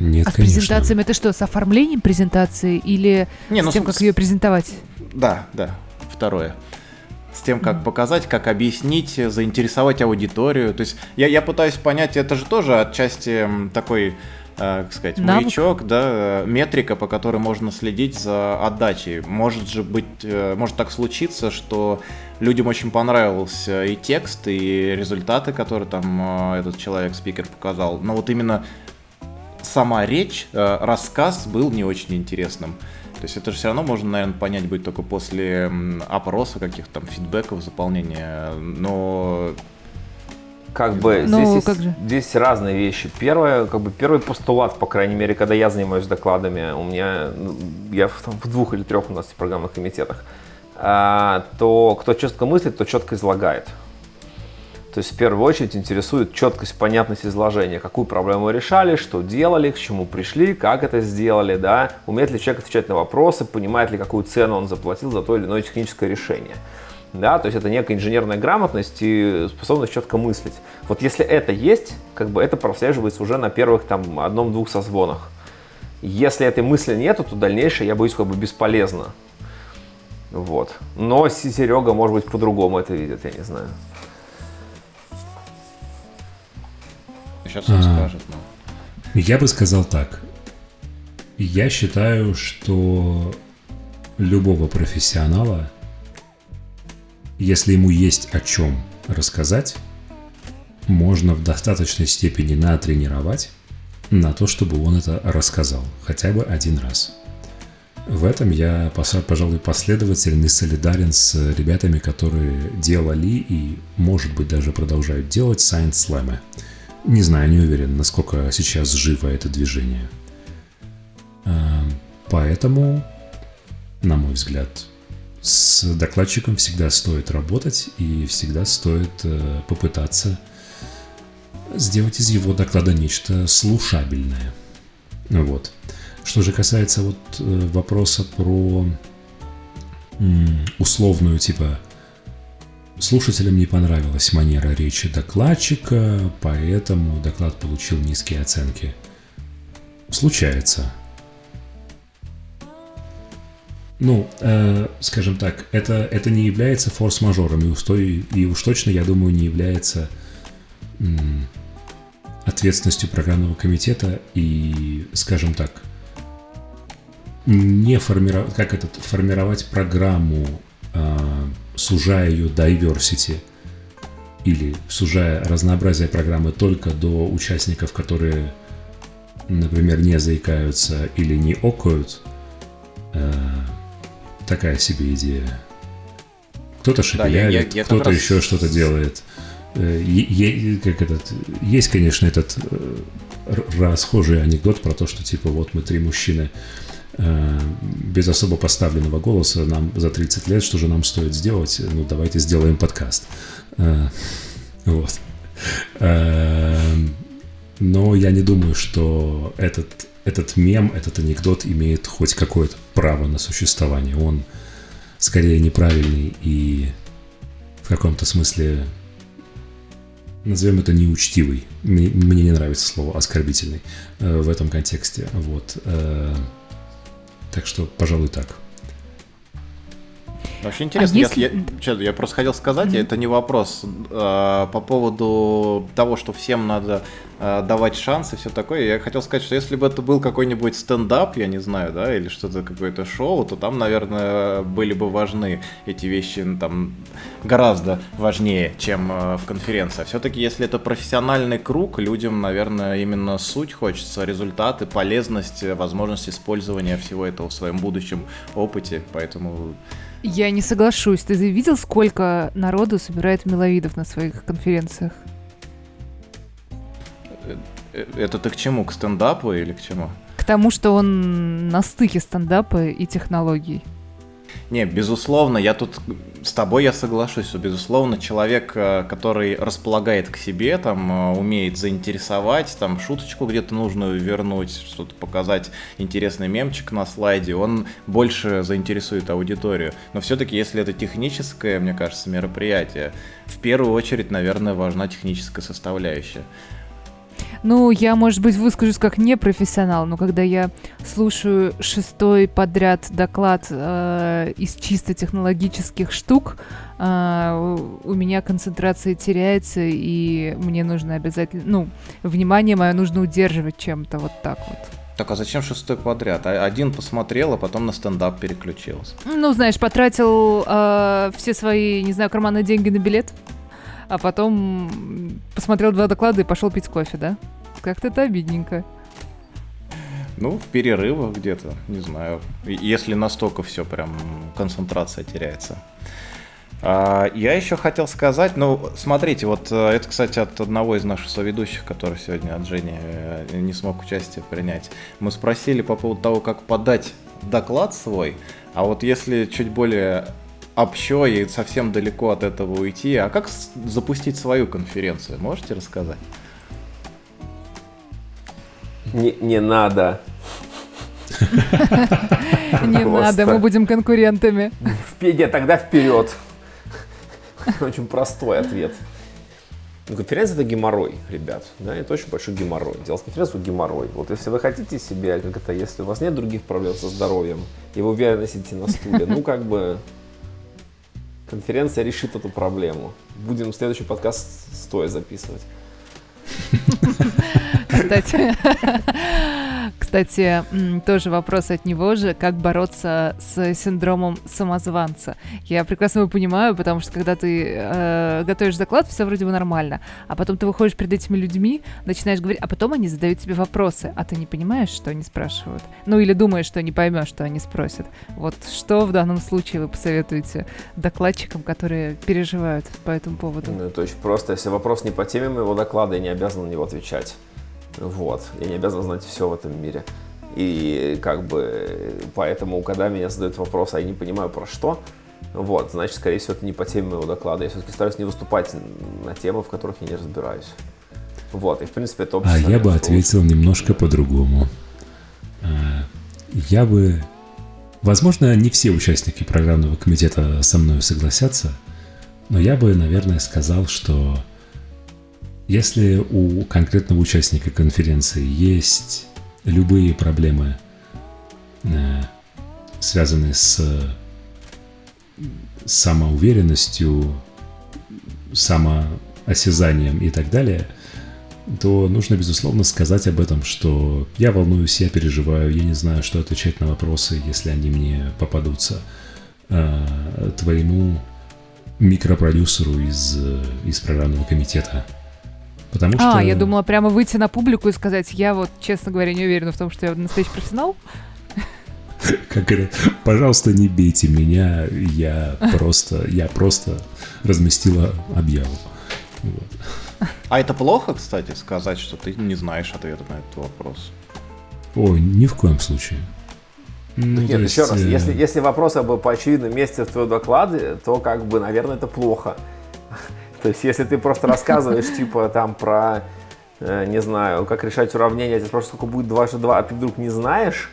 Нет, а с конечно. презентациями это что, с оформлением презентации или не, ну, с тем, как с... ее презентовать? Да, да, второе. С тем, как mm-hmm. показать, как объяснить, заинтересовать аудиторию. То есть я, я пытаюсь понять, это же тоже отчасти такой э, как сказать, Навык. маячок, да, метрика, по которой можно следить за отдачей. Может же быть, э, может так случиться, что людям очень понравился и текст, и результаты, которые там э, этот человек-спикер показал. Но вот именно сама речь, э, рассказ был не очень интересным. То есть это же все равно можно, наверное, понять будет только после опроса, каких-то там фидбэков, заполнения. Но как бы ну, здесь, как есть, здесь разные вещи. Первое, как бы первый постулат, по крайней мере, когда я занимаюсь докладами, у меня ну, я в, там, в двух или трех у нас программных комитетах, то кто четко мыслит, то четко излагает. То есть в первую очередь интересует четкость, понятность изложения, какую проблему решали, что делали, к чему пришли, как это сделали, да, умеет ли человек отвечать на вопросы, понимает ли, какую цену он заплатил за то или иное техническое решение. Да, то есть это некая инженерная грамотность и способность четко мыслить. Вот если это есть, как бы это прослеживается уже на первых там одном-двух созвонах. Если этой мысли нету, то дальнейшее, я боюсь, как бы бесполезно. Вот. Но Серега, может быть, по-другому это видит, я не знаю. Сейчас он а, скажет. Но... Я бы сказал так. Я считаю, что любого профессионала, если ему есть о чем рассказать, можно в достаточной степени натренировать на то, чтобы он это рассказал хотя бы один раз. В этом я, пожалуй, последователен и солидарен с ребятами, которые делали и, может быть, даже продолжают делать Science Slam. Не знаю, не уверен, насколько сейчас живо это движение. А, поэтому, на мой взгляд, с докладчиком всегда стоит работать и всегда стоит э, попытаться сделать из его доклада нечто слушабельное. Вот. Что же касается вот э, вопроса про условную типа Слушателям не понравилась манера речи докладчика, поэтому доклад получил низкие оценки. Случается. Ну, э, скажем так, это, это не является форс-мажором, и, устой, и уж точно, я думаю, не является м, ответственностью программного комитета и, скажем так, не формировать, как этот, формировать программу э, сужая ее diversity или сужая разнообразие программы только до участников, которые, например, не заикаются или не окают, э, такая себе идея. Кто-то шепелявит, да, кто-то раз... еще что-то делает. Э, е- как этот, есть, конечно, этот э, расхожий анекдот про то, что типа вот мы три мужчины без особо поставленного голоса нам за 30 лет, что же нам стоит сделать? Ну, давайте сделаем подкаст. Э, вот. Э, но я не думаю, что этот, этот мем, этот анекдот имеет хоть какое-то право на существование. Он скорее неправильный и в каком-то смысле назовем это неучтивый. Мне, мне не нравится слово оскорбительный в этом контексте. Вот. Так что, пожалуй, так. Вообще интересно, а если... я, я, я просто хотел сказать, mm-hmm. это не вопрос э, по поводу того, что всем надо э, давать шанс и все такое. Я хотел сказать, что если бы это был какой-нибудь стендап, я не знаю, да, или что-то какое-то шоу, то там, наверное, были бы важны эти вещи, там гораздо важнее, чем э, в конференции. А все-таки, если это профессиональный круг, людям, наверное, именно суть хочется, результаты, полезность, возможность использования всего этого в своем будущем опыте, поэтому я не соглашусь. Ты видел, сколько народу собирает миловидов на своих конференциях? Э, э, это ты к чему? К стендапу или к чему? К тому, что он на стыке стендапа и технологий. Не, безусловно, я тут с тобой я соглашусь, что, безусловно, человек, э, который располагает к себе, там, э, умеет заинтересовать, там, шуточку где-то нужную вернуть, что-то показать, интересный мемчик на слайде, он больше заинтересует аудиторию. Но все-таки, если это техническое, мне кажется, мероприятие, в первую очередь, наверное, важна техническая составляющая. Ну, я, может быть, выскажусь как непрофессионал, но когда я слушаю шестой подряд доклад э, из чисто технологических штук, э, у меня концентрация теряется, и мне нужно обязательно, ну, внимание мое нужно удерживать чем-то вот так вот. Так, а зачем шестой подряд? А, один посмотрел, а потом на стендап переключился. Ну, знаешь, потратил э, все свои, не знаю, карманные деньги на билет, а потом посмотрел два доклада и пошел пить кофе, да? Как-то это обидненько. Ну, в перерывах где-то, не знаю. Если настолько все прям концентрация теряется. А, я еще хотел сказать, ну, смотрите, вот э, это, кстати, от одного из наших соведущих, который сегодня от Жени э, не смог участие принять. Мы спросили по поводу того, как подать доклад свой, а вот если чуть более общо и совсем далеко от этого уйти, а как запустить свою конференцию, можете рассказать? Не, не надо. Не надо, мы будем конкурентами. Нет, тогда вперед. Очень простой ответ. Ну, конференция это геморрой, ребят. Да, это очень большой геморрой. Делать конференцию геморрой. Вот если вы хотите себе, как это, если у вас нет других проблем со здоровьем, и вы уверенно сидите на стуле, ну как бы конференция решит эту проблему. Будем следующий подкаст стоя записывать. Кстати, Кстати, тоже вопрос от него же, как бороться с синдромом самозванца. Я прекрасно его понимаю, потому что когда ты э, готовишь доклад, все вроде бы нормально, а потом ты выходишь перед этими людьми, начинаешь говорить, а потом они задают тебе вопросы, а ты не понимаешь, что они спрашивают. Ну или думаешь, что не поймешь, что они спросят. Вот что в данном случае вы посоветуете докладчикам, которые переживают по этому поводу? Ну, это очень просто. Если вопрос не по теме моего доклада, я не обязан на него отвечать. Вот. Я не обязан знать все в этом мире. И как бы поэтому, когда меня задают вопрос, а я не понимаю про что, вот, значит, скорее всего, это не по теме моего доклада. Я все-таки стараюсь не выступать на темы, в которых я не разбираюсь. Вот, и в принципе это А я бы ответил немножко по-другому. А, я бы... Возможно, не все участники программного комитета со мной согласятся, но я бы, наверное, сказал, что если у конкретного участника конференции есть любые проблемы, э, связанные с самоуверенностью, самоосязанием и так далее, то нужно, безусловно, сказать об этом, что я волнуюсь, я переживаю, я не знаю, что отвечать на вопросы, если они мне попадутся. Э, твоему микропродюсеру из, из программного комитета – Потому а, что... А, я думала прямо выйти на публику и сказать, я вот, честно говоря, не уверена в том, что я настоящий профессионал. Как это? Пожалуйста, не бейте меня, я просто, я просто разместила объяву. Вот. А это плохо, кстати, сказать, что ты не знаешь ответа на этот вопрос? Ой, ни в коем случае. Ну, Нет, есть... еще раз, э, если, если вопрос об по очевидном месте в твоем докладе, то как бы, наверное, это плохо. То есть, если ты просто рассказываешь, типа, там, про, э, не знаю, как решать уравнение, я тебя спрашиваю, сколько будет 2 же 2, а ты вдруг не знаешь,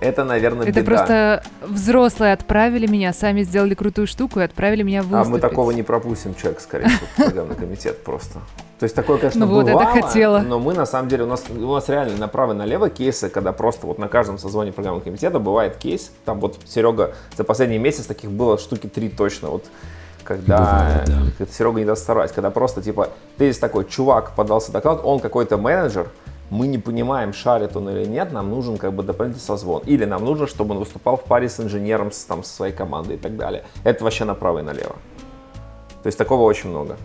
это, наверное, Это беда. просто взрослые отправили меня, сами сделали крутую штуку и отправили меня выступить. А мы такого не пропустим, человек, скорее всего, программный комитет просто. То есть такое, конечно, ну, бывало, вот это хотела. но мы на самом деле, у нас, у нас реально направо и налево кейсы, когда просто вот на каждом созвоне программного комитета бывает кейс, там вот Серега за последний месяц таких было штуки три точно, вот когда Бывает, да. Серега не даст соврать, когда просто типа ты есть такой чувак подался доклад, он какой-то менеджер, мы не понимаем, шарит он или нет, нам нужен как бы дополнительный созвон. Или нам нужно, чтобы он выступал в паре с инженером, с, там, со своей командой и так далее. Это вообще направо и налево. То есть такого очень много.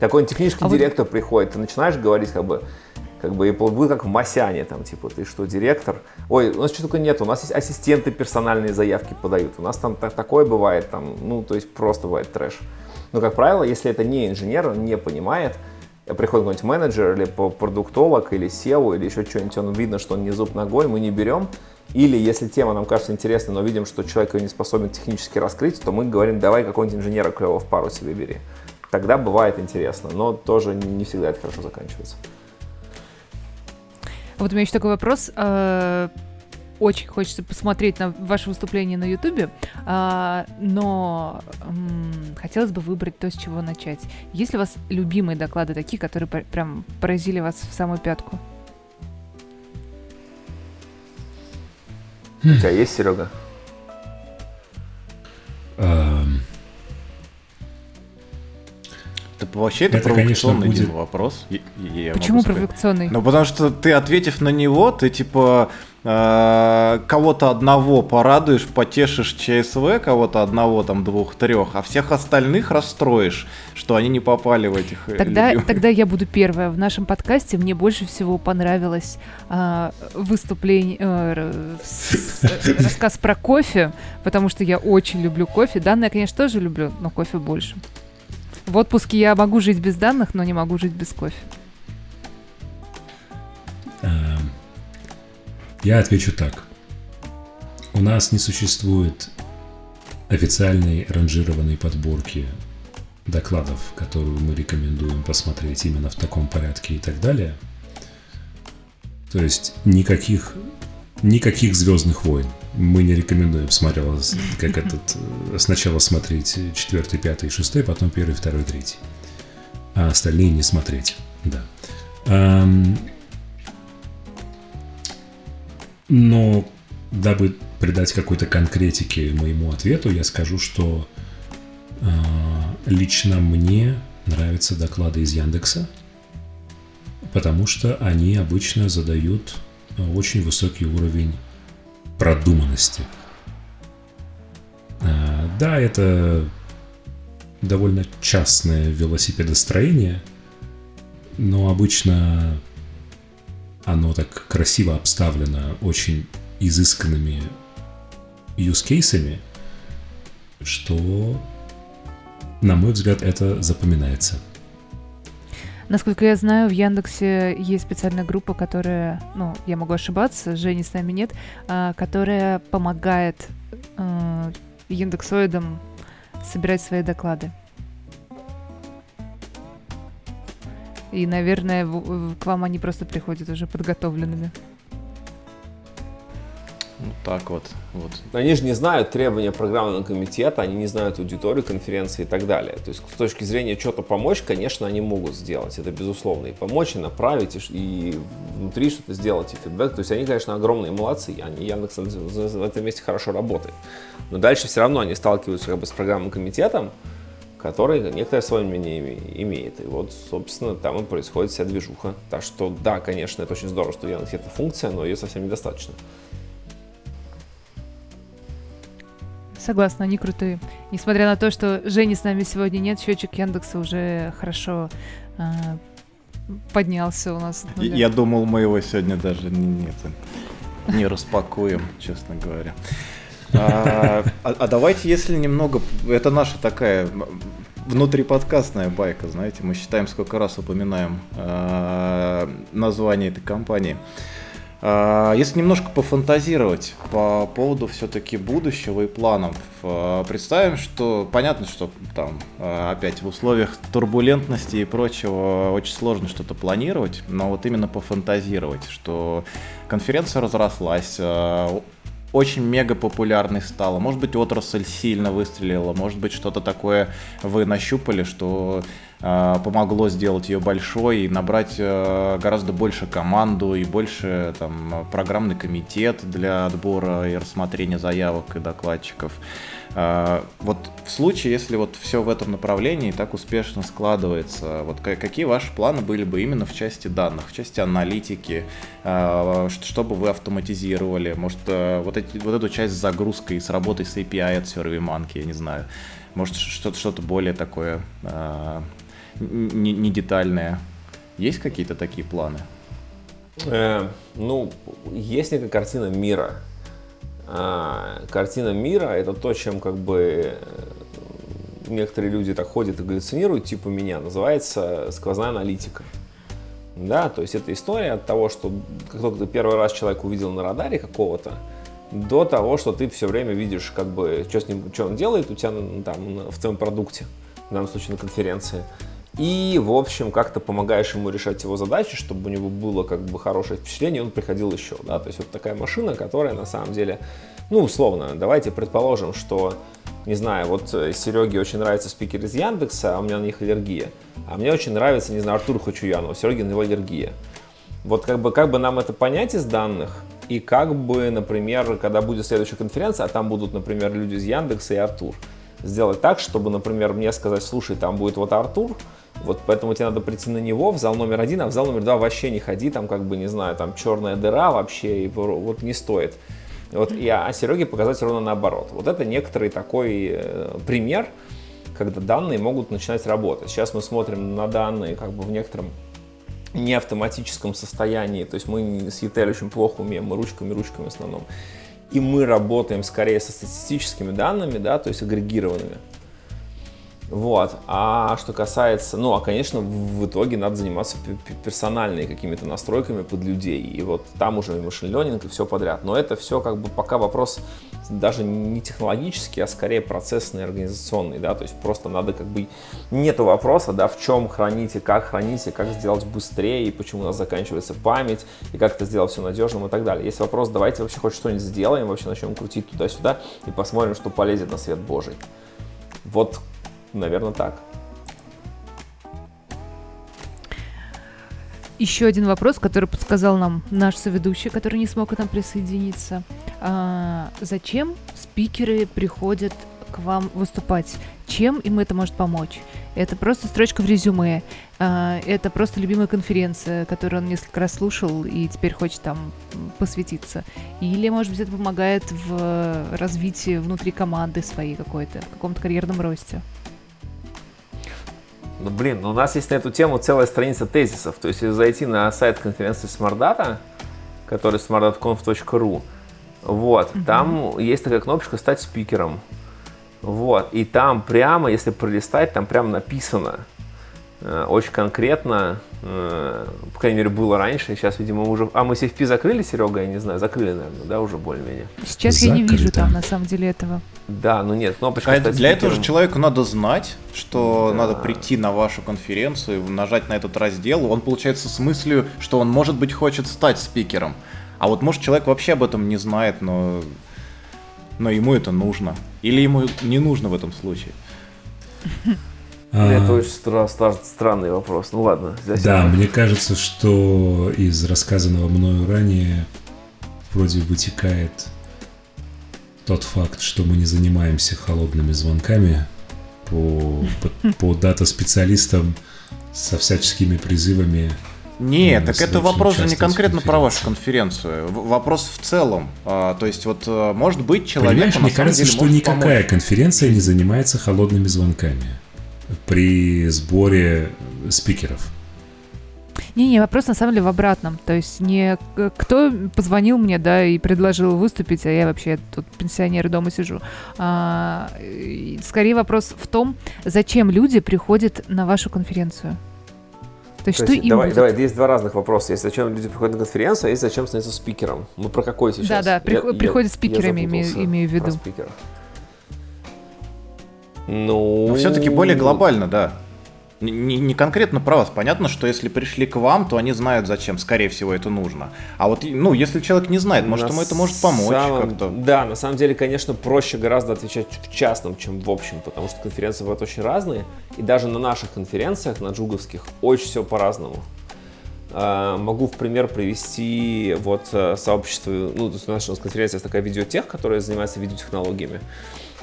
Какой-нибудь технический а директор вот... приходит, ты начинаешь говорить как бы, как бы и будет как в Масяне, там, типа, ты что, директор? Ой, у нас что только нет, у нас есть ассистенты персональные заявки подают, у нас там так, такое бывает, там, ну, то есть просто бывает трэш. Но, как правило, если это не инженер, он не понимает, приходит какой-нибудь менеджер или продуктолог, или SEO, или еще что-нибудь, он видно, что он не зуб ногой, мы не берем. Или если тема нам кажется интересной, но видим, что человек ее не способен технически раскрыть, то мы говорим, давай какого-нибудь инженера клево в пару себе бери. Тогда бывает интересно, но тоже не всегда это хорошо заканчивается. Вот у меня еще такой вопрос. А, очень хочется посмотреть на ваше выступление на Ютубе, а, но хотелось бы выбрать то, с чего начать. Есть ли у вас любимые доклады такие, которые прям поразили вас в самую пятку? У тебя есть, Серега? Эм. Это вообще это, это провокационный конечно, будет... вопрос. Я, я Почему провокационный? Ну, потому что ты, ответив на него, ты типа Э, кого-то одного порадуешь, потешишь ЧСВ, кого-то одного, там, двух, трех, а всех остальных расстроишь, что они не попали в этих э, тогда, тогда я буду первая. В нашем подкасте мне больше всего понравилось э, выступление, э, рассказ про кофе, потому что я очень люблю кофе. Данные я, конечно, тоже люблю, но кофе больше. В отпуске я могу жить без данных, но не могу жить без кофе. Эм, я отвечу так. У нас не существует официальной ранжированной подборки докладов, которую мы рекомендуем посмотреть именно в таком порядке и так далее. То есть никаких, никаких Звездных войн мы не рекомендуем смотрел, как этот э, сначала смотреть четвертый, пятый, шестой, потом первый, второй, третий. А остальные не смотреть. Да. Но дабы придать какой-то конкретики моему ответу, я скажу, что э, лично мне нравятся доклады из Яндекса, потому что они обычно задают очень высокий уровень продуманности. Э, да, это довольно частное велосипедостроение, но обычно оно так красиво обставлено очень изысканными юзкейсами, что, на мой взгляд, это запоминается. Насколько я знаю, в Яндексе есть специальная группа, которая, ну, я могу ошибаться, Жени с нами нет, а, которая помогает э, яндексоидам собирать свои доклады. И, наверное, в, к вам они просто приходят уже подготовленными. Вот так вот. вот. Они же не знают требования программного комитета, они не знают аудиторию конференции и так далее. То есть с точки зрения что-то помочь, конечно, они могут сделать, это безусловно. И помочь, и направить, и, внутри что-то сделать, и фидбэк. То есть они, конечно, огромные молодцы, они Яндекс в этом месте хорошо работает. Но дальше все равно они сталкиваются как бы с программным комитетом, который некоторое свое мнение имеет. И вот, собственно, там и происходит вся движуха. Так что, да, конечно, это очень здорово, что Яндекс эта функция, но ее совсем недостаточно. Согласна, они крутые. Несмотря на то, что Жени с нами сегодня нет, счетчик Яндекса уже хорошо э, поднялся у нас. Я, я думал, мы его сегодня даже не, нет, не распакуем, честно говоря. А, а, а давайте, если немного, это наша такая внутриподкастная байка, знаете, мы считаем, сколько раз упоминаем э, название этой компании. Э, если немножко пофантазировать по поводу все-таки будущего и планов, э, представим, что понятно, что там э, опять в условиях турбулентности и прочего очень сложно что-то планировать, но вот именно пофантазировать, что конференция разрослась, очень мега популярной стала. Может быть, отрасль сильно выстрелила, может быть, что-то такое вы нащупали, что помогло сделать ее большой и набрать э, гораздо больше команду и больше там, программный комитет для отбора и рассмотрения заявок и докладчиков. А, вот в случае, если вот все в этом направлении так успешно складывается, вот какие ваши планы были бы именно в части данных, в части аналитики, а, что бы вы автоматизировали, может, э, вот, эти, вот эту часть с загрузкой, с работой с API от SurveyMonkey, я не знаю, может, что-то что более такое не, не детальное. Есть какие-то такие планы? Э, ну, есть некая картина мира, а, картина мира это то, чем как бы некоторые люди так ходят и галлюцинируют, типа меня, называется сквозная аналитика. Да, то есть это история от того, что как только ты первый раз человека увидел на радаре какого-то, до того, что ты все время видишь, как бы, что, с ним, что он делает у тебя там, в твоем продукте, в данном случае на конференции. И, в общем, как-то помогаешь ему решать его задачи, чтобы у него было как бы хорошее впечатление, он приходил еще, да, то есть вот такая машина, которая на самом деле, ну, условно, давайте предположим, что, не знаю, вот э, Сереге очень нравится спикер из Яндекса, а у меня на них аллергия, а мне очень нравится, не знаю, Артур Хачуянов, у Сереги на него аллергия. Вот как бы, как бы нам это понять из данных, и как бы, например, когда будет следующая конференция, а там будут, например, люди из Яндекса и Артур, сделать так, чтобы, например, мне сказать, слушай, там будет вот Артур, вот поэтому тебе надо прийти на него в зал номер один, а в зал номер два вообще не ходи, там как бы, не знаю, там черная дыра вообще, и вот не стоит. Вот, и, а Сереге показать ровно наоборот. Вот это некоторый такой э, пример, когда данные могут начинать работать. Сейчас мы смотрим на данные как бы в некотором не автоматическом состоянии, то есть мы с ETL очень плохо умеем, мы ручками, ручками в основном. И мы работаем скорее со статистическими данными, да, то есть агрегированными. Вот. А что касается, ну, а, конечно, в итоге надо заниматься персональными какими-то настройками под людей. И вот там уже и машин ленинг, и все подряд. Но это все как бы пока вопрос даже не технологический, а скорее процессный, организационный, да, то есть просто надо как бы, нету вопроса, да, в чем храните, как храните, как сделать быстрее, и почему у нас заканчивается память, и как это сделать все надежным и так далее. Есть вопрос, давайте вообще хоть что-нибудь сделаем, вообще начнем крутить туда-сюда и посмотрим, что полезет на свет Божий. Вот Наверное, так. Еще один вопрос, который подсказал нам наш соведущий, который не смог к нам присоединиться. А, зачем спикеры приходят к вам выступать? Чем им это может помочь? Это просто строчка в резюме. А, это просто любимая конференция, которую он несколько раз слушал и теперь хочет там посвятиться. Или, может быть, это помогает в развитии внутри команды своей какой-то, в каком-то карьерном росте. Ну, блин, ну, у нас есть на эту тему целая страница тезисов. То есть, если зайти на сайт конференции SmartData, который smartdatconf.ru, вот, mm-hmm. там есть такая кнопочка «Стать спикером». Вот, и там прямо, если пролистать, там прямо написано – очень конкретно, э, по крайней мере, было раньше, сейчас, видимо, уже... А мы CFP закрыли, Серега, я не знаю, закрыли, наверное, да, уже более-менее? Сейчас Закрыто. я не вижу там, на самом деле, этого. Да, ну нет, кнопочка... А для этого же человеку надо знать, что да. надо прийти на вашу конференцию, нажать на этот раздел, он, получается, с мыслью, что он, может быть, хочет стать спикером. А вот, может, человек вообще об этом не знает, но, но ему это нужно. Или ему не нужно в этом случае. Это очень стра- стра- странный вопрос. Ну ладно. Да, мне кажется, что из рассказанного мною ранее вроде вытекает тот факт, что мы не занимаемся холодными звонками по, по, по дата-специалистам со всяческими призывами. Нет, э, так это вопрос же не конкретно про вашу конференцию. Вопрос в целом. А, то есть вот э, может быть человек. Понимаешь, мне кажется, что никакая помочь. конференция не занимается холодными звонками при сборе спикеров? Не-не, вопрос на самом деле в обратном. То есть не кто позвонил мне, да, и предложил выступить, а я вообще тут пенсионер дома сижу. А, скорее вопрос в том, зачем люди приходят на вашу конференцию. То есть, То что есть, им давай, будет? давай, есть два разных вопроса. Есть зачем люди приходят на конференцию, а есть зачем становиться спикером. Мы про какой сейчас? Да, да, при, я, приходят я, спикерами, я имею, имею в виду. Про спикера. Ну... Но все-таки более глобально, да. Не, не конкретно про вас. Понятно, что если пришли к вам, то они знают, зачем, скорее всего, это нужно. А вот, ну, если человек не знает, может, на ему это может помочь самом... как-то. Да, на самом деле, конечно, проще гораздо отвечать в частном, чем в общем, потому что конференции бывают очень разные. И даже на наших конференциях, на джуговских, очень все по-разному. А, могу в пример привести вот э, сообщество, ну, то есть у нас конференция такая видеотех, которая занимается видеотехнологиями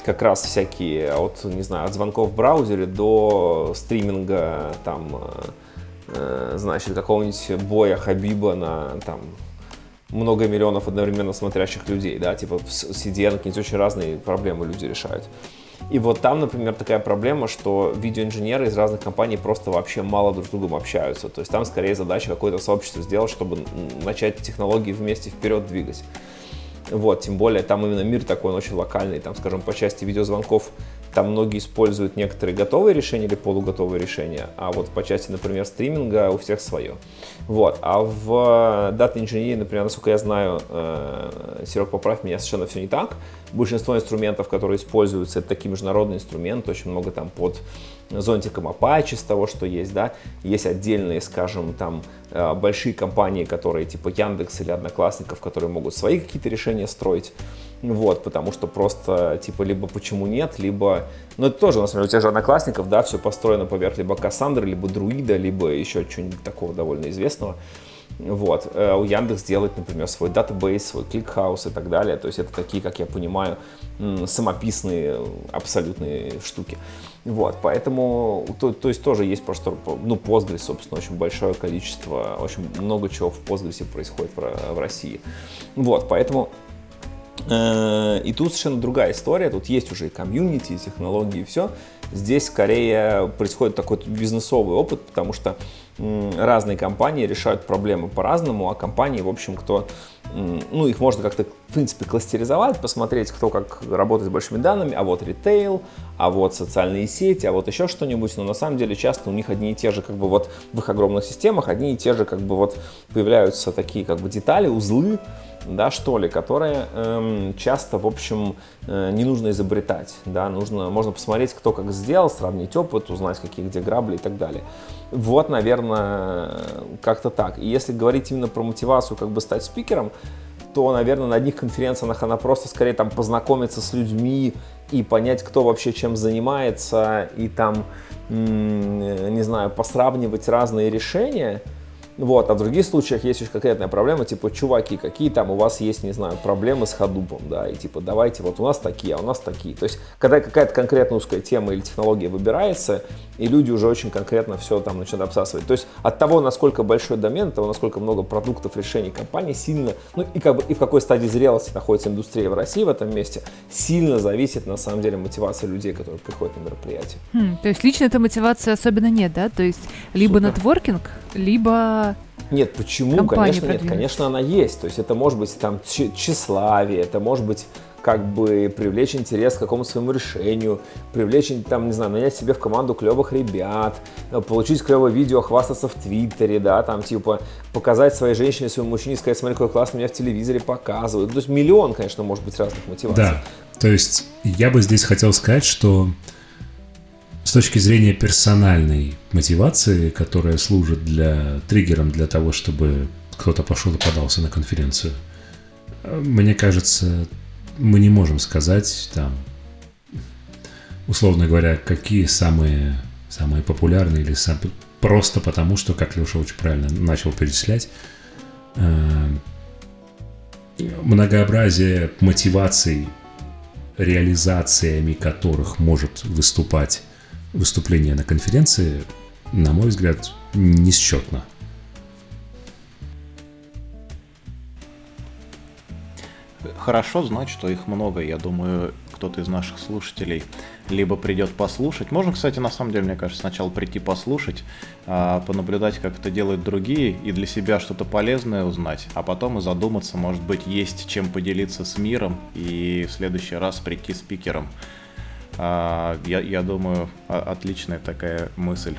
как раз всякие от, не знаю, от звонков в браузере до стриминга, там, э, э значит, какого-нибудь боя Хабиба на, там, много миллионов одновременно смотрящих людей, да, типа в CDN какие-нибудь очень разные проблемы люди решают. И вот там, например, такая проблема, что видеоинженеры из разных компаний просто вообще мало друг с другом общаются. То есть там скорее задача какое-то сообщество сделать, чтобы начать технологии вместе вперед двигать. Вот, тем более там именно мир такой, он очень локальный, там, скажем, по части видеозвонков там многие используют некоторые готовые решения или полуготовые решения, а вот по части, например, стриминга у всех свое. Вот. А в дата инженерии, например, насколько я знаю, э, Серег, поправь меня, совершенно все не так. Большинство инструментов, которые используются, это такие международные инструменты, очень много там под зонтиком Apache с того, что есть, да, есть отдельные, скажем, там э, большие компании, которые типа Яндекс или Одноклассников, которые могут свои какие-то решения строить, вот, потому что просто, типа, либо почему нет, либо, ну, это тоже, на самом деле, у тех же Одноклассников, да, все построено поверх либо Кассандры, либо Друида, либо еще чего-нибудь такого довольно известного, вот. Э, у Яндекс делает, например, свой database, свой ClickHouse и так далее. То есть это такие, как я понимаю, самописные абсолютные штуки. Вот, поэтому, то, то есть тоже есть просто, ну, Postgres, собственно, очень большое количество, очень много чего в Postgres происходит в, России. Вот, поэтому и тут совершенно другая история, тут есть уже и комьюнити, и технологии, и все. Здесь скорее происходит такой бизнесовый опыт, потому что разные компании решают проблемы по-разному, а компании, в общем, кто, ну, их можно как-то, в принципе, кластеризовать, посмотреть, кто как работает с большими данными, а вот ритейл, а вот социальные сети, а вот еще что-нибудь, но на самом деле часто у них одни и те же, как бы вот в их огромных системах, одни и те же, как бы вот появляются такие, как бы детали, узлы, да, что ли, которые эм, часто, в общем, э, не нужно изобретать, да, нужно, можно посмотреть, кто как сделал, сравнить опыт, узнать, какие где грабли и так далее. Вот, наверное, как-то так. И если говорить именно про мотивацию, как бы стать спикером, то, наверное, на одних конференциях она просто скорее там познакомиться с людьми и понять, кто вообще чем занимается, и там, не знаю, посравнивать разные решения – вот, а в других случаях есть очень конкретная проблема, типа, чуваки, какие там у вас есть, не знаю, проблемы с ходупом, да, и типа, давайте, вот у нас такие, а у нас такие. То есть, когда какая-то конкретная узкая тема или технология выбирается, и люди уже очень конкретно все там начинают обсасывать. То есть, от того, насколько большой домен, от того, насколько много продуктов, решений компании, сильно, ну и как бы, и в какой стадии зрелости находится индустрия в России в этом месте, сильно зависит, на самом деле, мотивация людей, которые приходят на мероприятие. Хм, то есть, лично этой мотивации особенно нет, да? То есть, либо Супер. нетворкинг, либо нет, почему? Конечно, нет, конечно, она есть. То есть это может быть там тщеславие, это может быть как бы привлечь интерес к какому-то своему решению, привлечь, там, не знаю, нанять себе в команду клевых ребят, э, получить клевое видео, хвастаться в Твиттере, да, там, типа, показать своей женщине, своему мужчине, сказать, смотри, какой класс меня в телевизоре показывают. То есть миллион, конечно, может быть разных мотиваций. Да, то есть я бы здесь хотел сказать, что с точки зрения персональной мотивации, которая служит для триггером для того, чтобы кто-то пошел и подался на конференцию, мне кажется, мы не можем сказать там, условно говоря, какие самые, самые популярные или сам, просто потому, что, как Леша очень правильно начал перечислять, э, многообразие мотиваций, реализациями которых может выступать выступление на конференции, на мой взгляд, несчетно. Хорошо знать, что их много. Я думаю, кто-то из наших слушателей либо придет послушать. Можно, кстати, на самом деле, мне кажется, сначала прийти послушать, а, понаблюдать, как это делают другие, и для себя что-то полезное узнать, а потом и задуматься, может быть, есть чем поделиться с миром, и в следующий раз прийти спикером. А, я, я думаю, отличная такая мысль.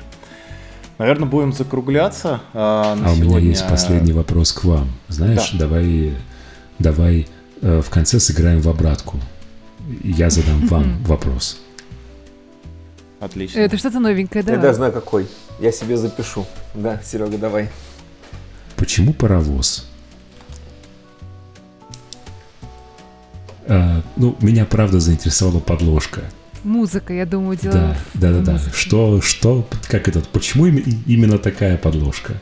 Наверное, будем закругляться. А, а у меня есть последний вопрос к вам. Знаешь, да. давай, давай э, в конце сыграем в обратку. Я задам вам вопрос. Отлично. Это что-то новенькое, да? Я даже знаю какой. Я себе запишу. Да, Серега, давай. Почему паровоз? А, ну, меня правда заинтересовала подложка. Музыка, я думаю, дело. Да, да, да, да. Что, что, как этот, почему именно такая подложка?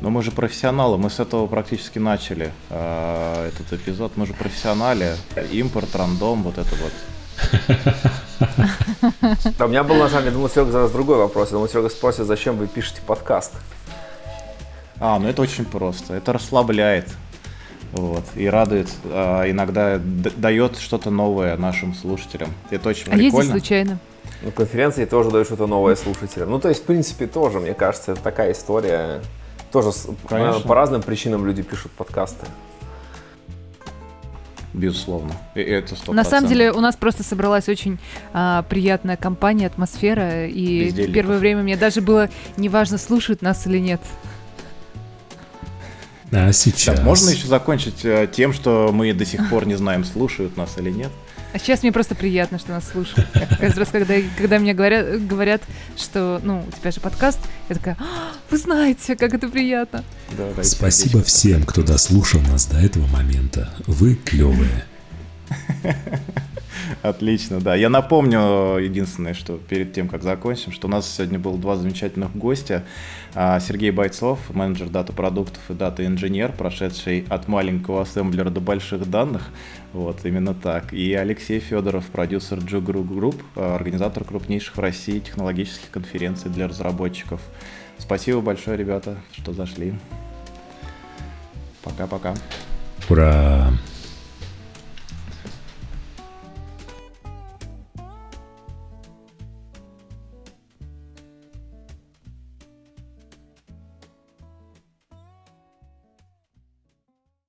Но мы же профессионалы, мы с этого практически начали э, этот эпизод. Мы же профессионалы, импорт, рандом, вот это вот. Да, у меня был на самом деле, думал, Серега задаст другой вопрос. Я думал, Серега спросит, зачем вы пишете подкаст? А, ну это очень просто. Это расслабляет. Вот, и радует, а, иногда дает что-то новое нашим слушателям. Это очень а прикольно. А случайно? Ну, конференции тоже дают что-то новое слушателям. Ну, то есть, в принципе, тоже, мне кажется, это такая история. Тоже Конечно. по разным причинам люди пишут подкасты. безусловно. И это 100%. На самом деле у нас просто собралась очень а, приятная компания, атмосфера, и в первое время мне даже было неважно, слушают нас или нет. А сейчас? Так, можно еще закончить э, тем, что мы до сих пор не знаем, слушают нас или нет. А сейчас мне просто приятно, что нас слушают. Каждый раз, когда, когда мне говорят, говорят, что, ну, у тебя же подкаст, я такая, а, вы знаете, как это приятно. Да, да, Спасибо всем, кто дослушал нас до этого момента. Вы клевые. Отлично, да. Я напомню единственное, что перед тем, как закончим, что у нас сегодня было два замечательных гостя. А, Сергей Бойцов, менеджер дата-продуктов и дата-инженер, прошедший от маленького ассемблера до больших данных. Вот, именно так. И Алексей Федоров, продюсер Jugru Group, организатор крупнейших в России технологических конференций для разработчиков. Спасибо большое, ребята, что зашли. Пока-пока. Ура!